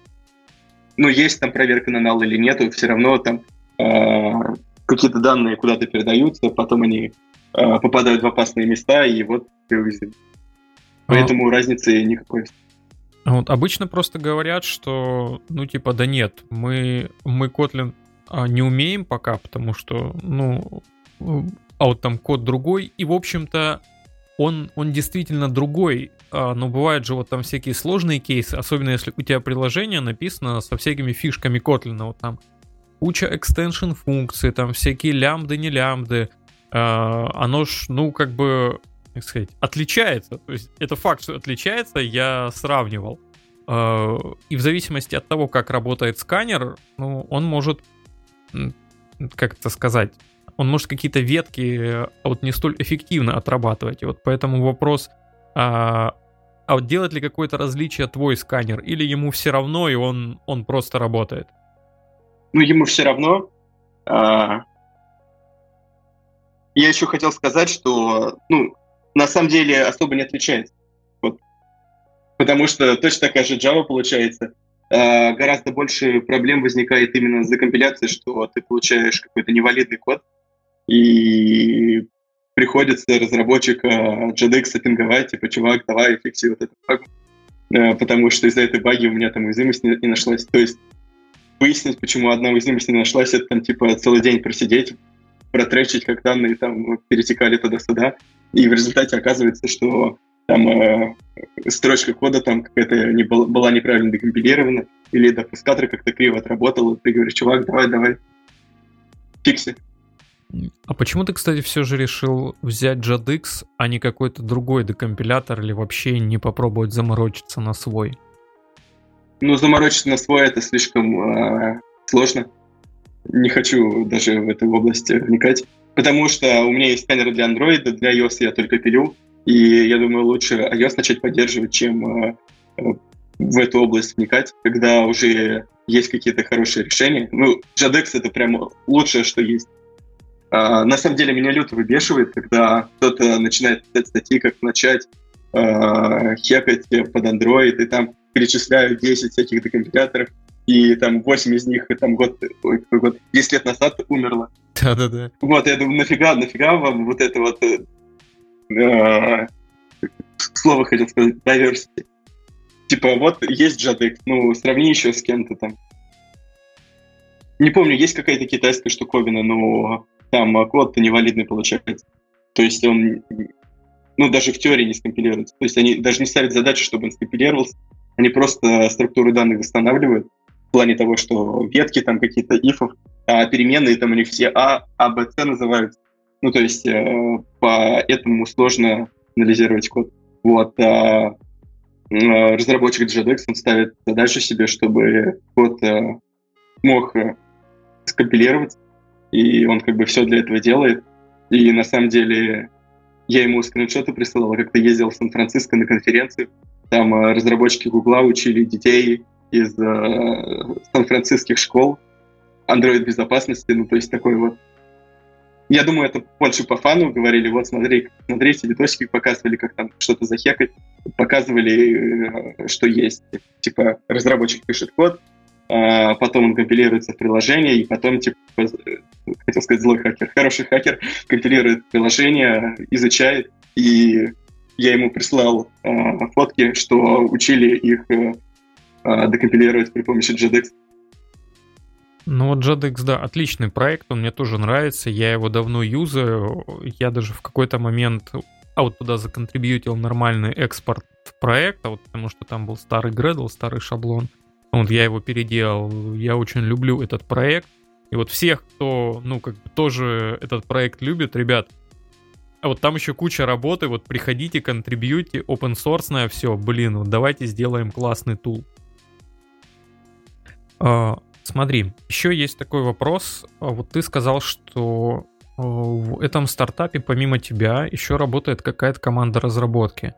Ну, есть там проверка на null или нету, все равно там э, какие-то данные куда-то передаются, потом они э, попадают в опасные места, и вот ты уязвим. Поэтому а... разницы никакой. Вот обычно просто говорят, что, ну, типа, да нет, мы, мы Kotlin а, не умеем пока, потому что, ну, а вот там код другой, и, в общем-то, он, он действительно другой, а, но бывают же вот там всякие сложные кейсы, особенно если у тебя приложение написано со всякими фишками Kotlin, вот там куча экстеншн функций, там всякие лямбды, не лямбды, а, оно ж, ну, как бы, как сказать, отличается, то есть это факт, что отличается, я сравнивал. И в зависимости от того, как работает сканер, ну, он может как это сказать, он может какие-то ветки а вот не столь эффективно отрабатывать. И вот поэтому вопрос, а, а вот делает ли какое-то различие твой сканер, или ему все равно, и он, он просто работает? Ну, ему все равно. А... Я еще хотел сказать, что, ну, на самом деле особо не отличается. Вот. Потому что точно такая же Java получается. А, гораздо больше проблем возникает именно за компиляцией, что ты получаешь какой-то невалидный код, и приходится разработчика JDX пинговать, типа, чувак, давай фикси вот этот баг, э, потому что из-за этой баги у меня там уязвимость не, не нашлась. То есть выяснить, почему одна уязвимость не нашлась, это там типа целый день просидеть, протречить, как данные там перетекали туда-сюда, и в результате оказывается, что там э, строчка кода там какая-то не была, была неправильно декомпилирована, или допускатор как-то криво отработал, ты говоришь, чувак, давай, давай, фикси. А почему ты, кстати, все же решил взять JADX, а не какой-то другой декомпилятор, или вообще не попробовать заморочиться на свой? Ну, заморочиться на свой это слишком э, сложно. Не хочу даже в эту область вникать. Потому что у меня есть сканеры для Android, для iOS я только пилю. И я думаю, лучше iOS начать поддерживать, чем э, в эту область вникать, когда уже есть какие-то хорошие решения. Ну, JADX это прям лучшее, что есть. А, на самом деле меня люто выбешивает, когда кто-то начинает писать статьи, как начать а, хекать под Android, и там перечисляют 10 всяких декомпиляторов, и там 8 из них там год, ой, год 10 лет назад умерло. Да-да-да. Вот, я думаю, нафига, нафига вам вот это вот э, э, слово хотел сказать, diversity. Типа, вот есть JADX, ну, сравни еще с кем-то там. Не помню, есть какая-то китайская штуковина, но там код-то невалидный получается. То есть он, ну, даже в теории не скомпилируется. То есть они даже не ставят задачу, чтобы он скомпилировался. Они просто структуру данных восстанавливают в плане того, что ветки там какие-то ифов, а переменные там у них все А, А, Б, С называются. Ну, то есть э, поэтому сложно анализировать код. Вот. А, э, разработчик JDX, он ставит задачу себе, чтобы код э, мог э, скомпилироваться, и он как бы все для этого делает. И на самом деле я ему скриншоты присылал, как-то ездил в Сан-Франциско на конференцию, там э, разработчики Гугла учили детей из э, сан-франциских школ Android безопасности, ну то есть такой вот. Я думаю, это больше по фану говорили, вот смотри, смотрите, видосики показывали, как там что-то захекать, показывали, э, что есть. Типа разработчик пишет код, а потом он компилируется в приложение, и потом, типа, хотел сказать злой хакер, хороший хакер компилирует приложение, изучает, и я ему прислал э, фотки, что учили их э, декомпилировать при помощи JDX. Ну вот JDX, да, отличный проект, он мне тоже нравится, я его давно юзаю, я даже в какой-то момент а вот туда законтрибьютил нормальный экспорт проекта, вот потому что там был старый Gradle, старый шаблон, вот я его переделал. Я очень люблю этот проект. И вот всех, кто, ну, как бы тоже этот проект любит, ребят, а вот там еще куча работы, вот приходите, контрибьюте, open source все, блин, вот давайте сделаем классный тул. А, смотри, еще есть такой вопрос. А вот ты сказал, что а, в этом стартапе помимо тебя еще работает какая-то команда разработки.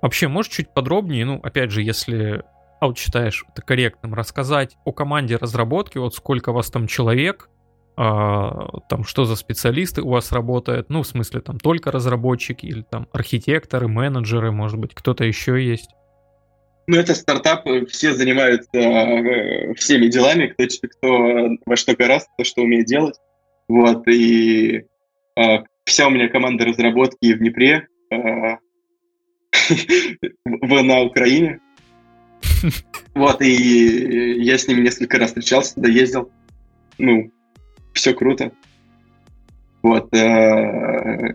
Вообще, можешь чуть подробнее, ну, опять же, если а вот считаешь это корректным, рассказать о команде разработки, вот сколько вас там человек, а, там что за специалисты у вас работают, ну, в смысле, там только разработчики или там архитекторы, менеджеры, может быть, кто-то еще есть? Ну, это стартап, все занимаются э, всеми делами, кто, кто во что гораздо, кто что умеет делать. Вот, и э, вся у меня команда разработки в Днепре, э, на Украине, вот, и я с ними несколько раз встречался, туда ездил. Ну, все круто. Вот. Э,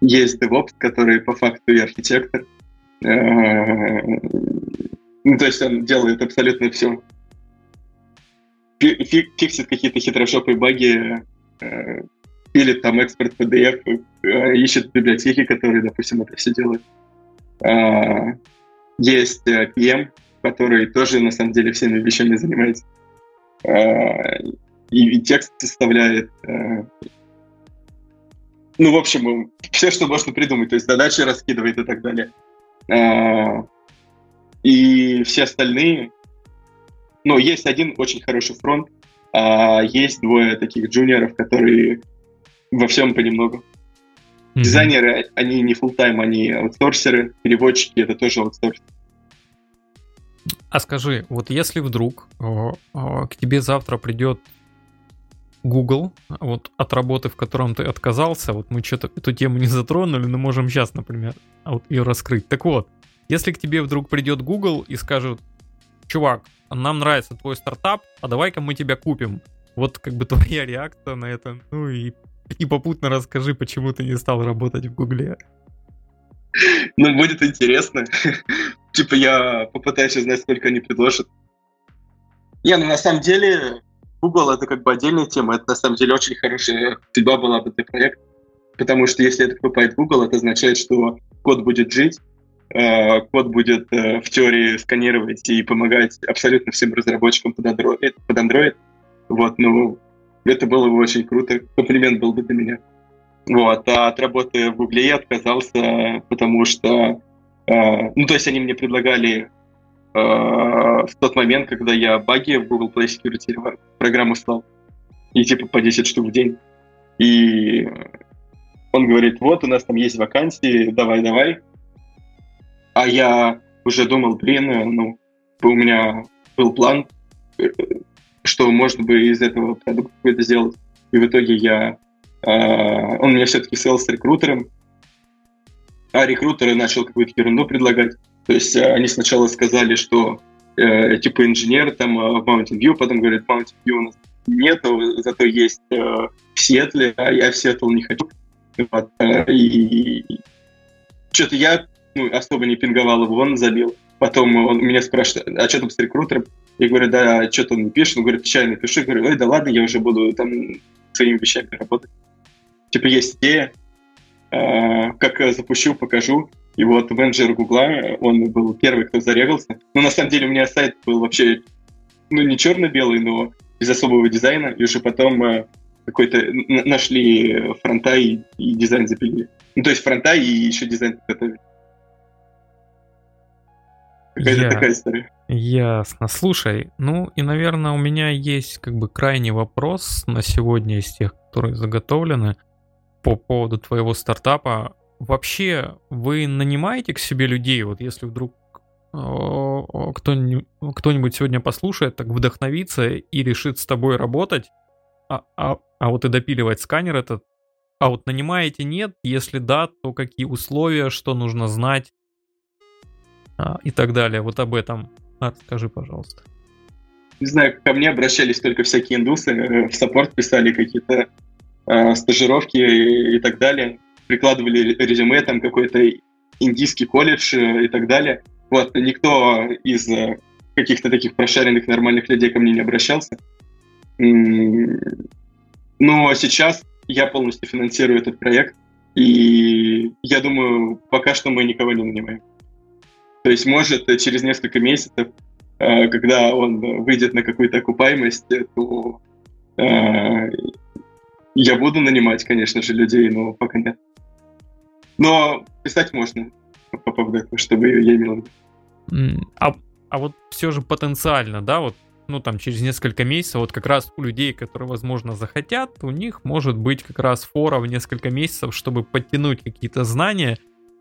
есть DevOps, который по факту и архитектор. Э, ну, то есть он делает абсолютно все. Фиксит какие-то хитрошопые баги, э, пилит там экспорт PDF, ищет библиотеки, которые, допустим, это все делают. Есть PM, э, который тоже, на самом деле, всеми вещами занимается. Э, и, текст составляет, э, Ну, в общем, все, что можно придумать, то есть задачи раскидывает и так далее. А, и все остальные, ну, есть один очень хороший фронт, а есть двое таких джуниоров, которые во всем понемногу. Mm-hmm. Дизайнеры, они не full тайм они аутсорсеры, переводчики это тоже аутсорсеры. А скажи, вот если вдруг к тебе завтра придет Google, вот от работы, в котором ты отказался, вот мы что-то эту тему не затронули, но можем сейчас, например, вот ее раскрыть. Так вот, если к тебе вдруг придет Google и скажет, чувак, нам нравится твой стартап, а давай-ка мы тебя купим. Вот как бы твоя реакция на это. Ну и, и попутно расскажи, почему ты не стал работать в Гугле. Ну, будет интересно. Типа я попытаюсь узнать, сколько они предложат. Не, ну на самом деле Google это как бы отдельная тема. Это на самом деле очень хорошая судьба была бы для проекта. Потому что если это покупает Google, это означает, что код будет жить, э, код будет э, в теории сканировать и помогать абсолютно всем разработчикам под Android. Под Android. Вот, ну, это было бы очень круто. Комплимент был бы для меня. Вот, а от работы в Гугле я отказался, потому что, э, ну, то есть они мне предлагали э, в тот момент, когда я баги в Google Play Security программу стал, и типа по 10 штук в день. И он говорит, вот, у нас там есть вакансии, давай-давай. А я уже думал, блин, ну, у меня был план, э, что можно бы из этого продукта какой-то сделать. И в итоге я а, он меня все-таки свел с рекрутером, а рекрутеры начал какую-то ерунду предлагать. То есть э, они сначала сказали, что э, типа инженер там э, в Mountain View, потом говорят, Mountain View у нас нету, зато есть э, в Сиэтле, а я в Сиэтл не хочу. Вот, э, и что-то я ну, особо не пинговал его, он забил. Потом он меня спрашивает, а что там с рекрутером? Я говорю, да, что-то он не пишет. Он говорит, печально пиши. Я говорю, ой, да ладно, я уже буду там своими вещами работать типа есть идея, э, как запущу, покажу. И вот менеджер Гугла, он был первый, кто зарегался. Но на самом деле у меня сайт был вообще, ну, не черно-белый, но без особого дизайна. И уже потом э, какой-то нашли фронта и, и дизайн запилили. Ну, то есть фронта и еще дизайн подготовили. Какая-то Я... такая история. Ясно. Слушай, ну и, наверное, у меня есть как бы крайний вопрос на сегодня из тех, которые заготовлены по поводу твоего стартапа. Вообще, вы нанимаете к себе людей, вот если вдруг кто-нибудь, кто-нибудь сегодня послушает, так вдохновится и решит с тобой работать, а, а, а вот и допиливать сканер этот, а вот нанимаете нет, если да, то какие условия, что нужно знать а, и так далее. Вот об этом расскажи, пожалуйста. Не знаю, ко мне обращались только всякие индусы, э, в саппорт писали какие-то э, стажировки и, и так далее, прикладывали резюме, там какой-то индийский колледж э, и так далее. Вот, никто из э, каких-то таких прошаренных нормальных людей ко мне не обращался. Но сейчас я полностью финансирую этот проект, и я думаю, пока что мы никого не нанимаем. То есть, может, через несколько месяцев, э, когда он выйдет на какую-то окупаемость, то я буду нанимать, конечно же, людей, но пока нет. Но писать можно по поводу чтобы я имел а, а вот все же потенциально, да, вот ну там через несколько месяцев, вот как раз у людей, которые, возможно, захотят, у них может быть как раз фора в несколько месяцев, чтобы подтянуть какие-то знания,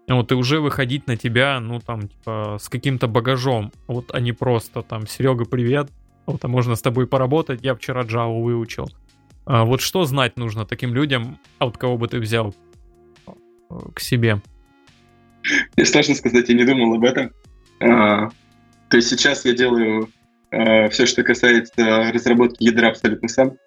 вот и уже выходить на тебя, ну там, типа, с каким-то багажом, вот, а не просто там, Серега, привет, вот, а можно с тобой поработать, я вчера Java выучил. А вот что знать нужно таким людям, а вот кого бы ты взял к себе? Мне сложно сказать, я не думал об этом. А, то есть сейчас я делаю а, все, что касается разработки ядра абсолютно сам.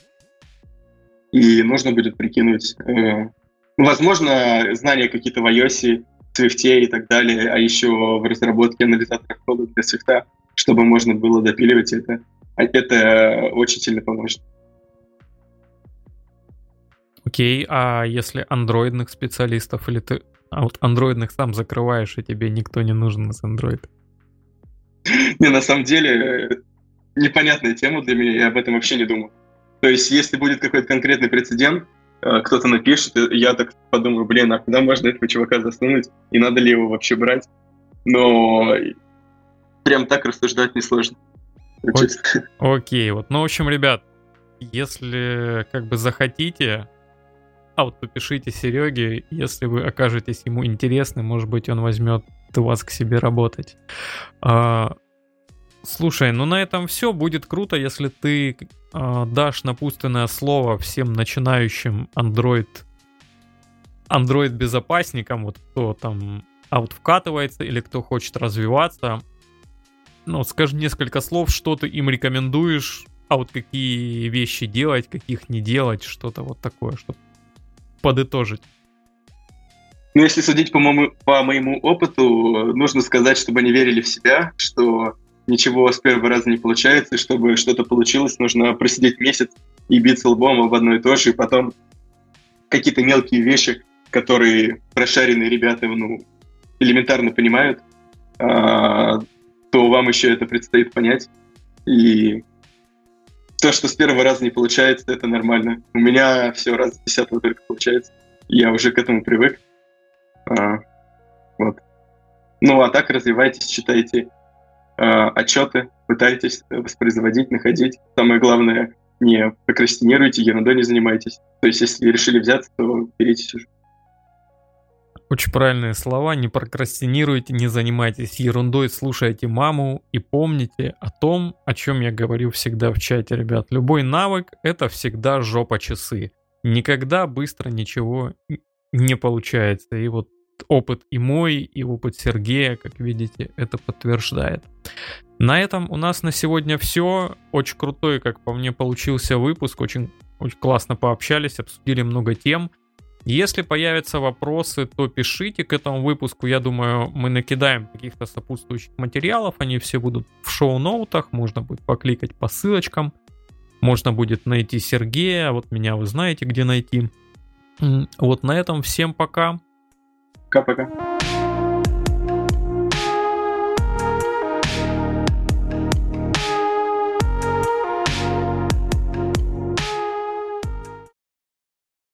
И нужно будет прикинуть, а, возможно, знания какие-то в iOS, Swift и так далее, а еще в разработке анализатора кода для Swift, чтобы можно было допиливать это. Это очень сильно поможет. Окей, а если андроидных специалистов, или ты... А вот андроидных сам закрываешь, и тебе никто не нужен из андроида? Не, на самом деле, непонятная тема для меня, я об этом вообще не думал. То есть, если будет какой-то конкретный прецедент, э, кто-то напишет, я так подумаю, блин, а куда можно этого чувака засунуть, и надо ли его вообще брать? Но прям так рассуждать несложно. Окей, вот, ну, в общем, ребят, если как бы захотите, а вот попишите Сереге, если вы окажетесь ему интересны, может быть, он возьмет вас к себе работать. А, слушай, ну на этом все. Будет круто, если ты а, дашь напутственное слово всем начинающим Android Android безопасникам, вот кто там аут вкатывается или кто хочет развиваться. Ну, скажи несколько слов, что ты им рекомендуешь, а вот какие вещи делать, каких не делать, что-то вот такое, чтобы подытожить? Ну, если судить по моему, по моему опыту, нужно сказать, чтобы они верили в себя, что ничего с первого раза не получается, и чтобы что-то получилось, нужно просидеть месяц и биться лбом об одно и то же, и потом какие-то мелкие вещи, которые прошаренные ребята ну, элементарно понимают, а, то вам еще это предстоит понять. И то, что с первого раза не получается, это нормально. У меня все раз с десятого только получается. Я уже к этому привык. А, вот. Ну, а так развивайтесь, читайте а, отчеты, пытайтесь воспроизводить, находить. Самое главное, не прокрастинируйте, ерундой не занимайтесь. То есть, если решили взяться, то беритесь уже. Очень правильные слова. Не прокрастинируйте, не занимайтесь ерундой, слушайте маму и помните о том, о чем я говорю всегда в чате, ребят. Любой навык — это всегда жопа часы. Никогда быстро ничего не получается. И вот опыт и мой, и опыт Сергея, как видите, это подтверждает. На этом у нас на сегодня все. Очень крутой, как по мне, получился выпуск. Очень, очень классно пообщались, обсудили много тем. Если появятся вопросы, то пишите к этому выпуску. Я думаю, мы накидаем каких-то сопутствующих материалов. Они все будут в шоу-ноутах. Можно будет покликать по ссылочкам. Можно будет найти Сергея. Вот меня вы знаете, где найти. Вот на этом всем пока. Пока-пока.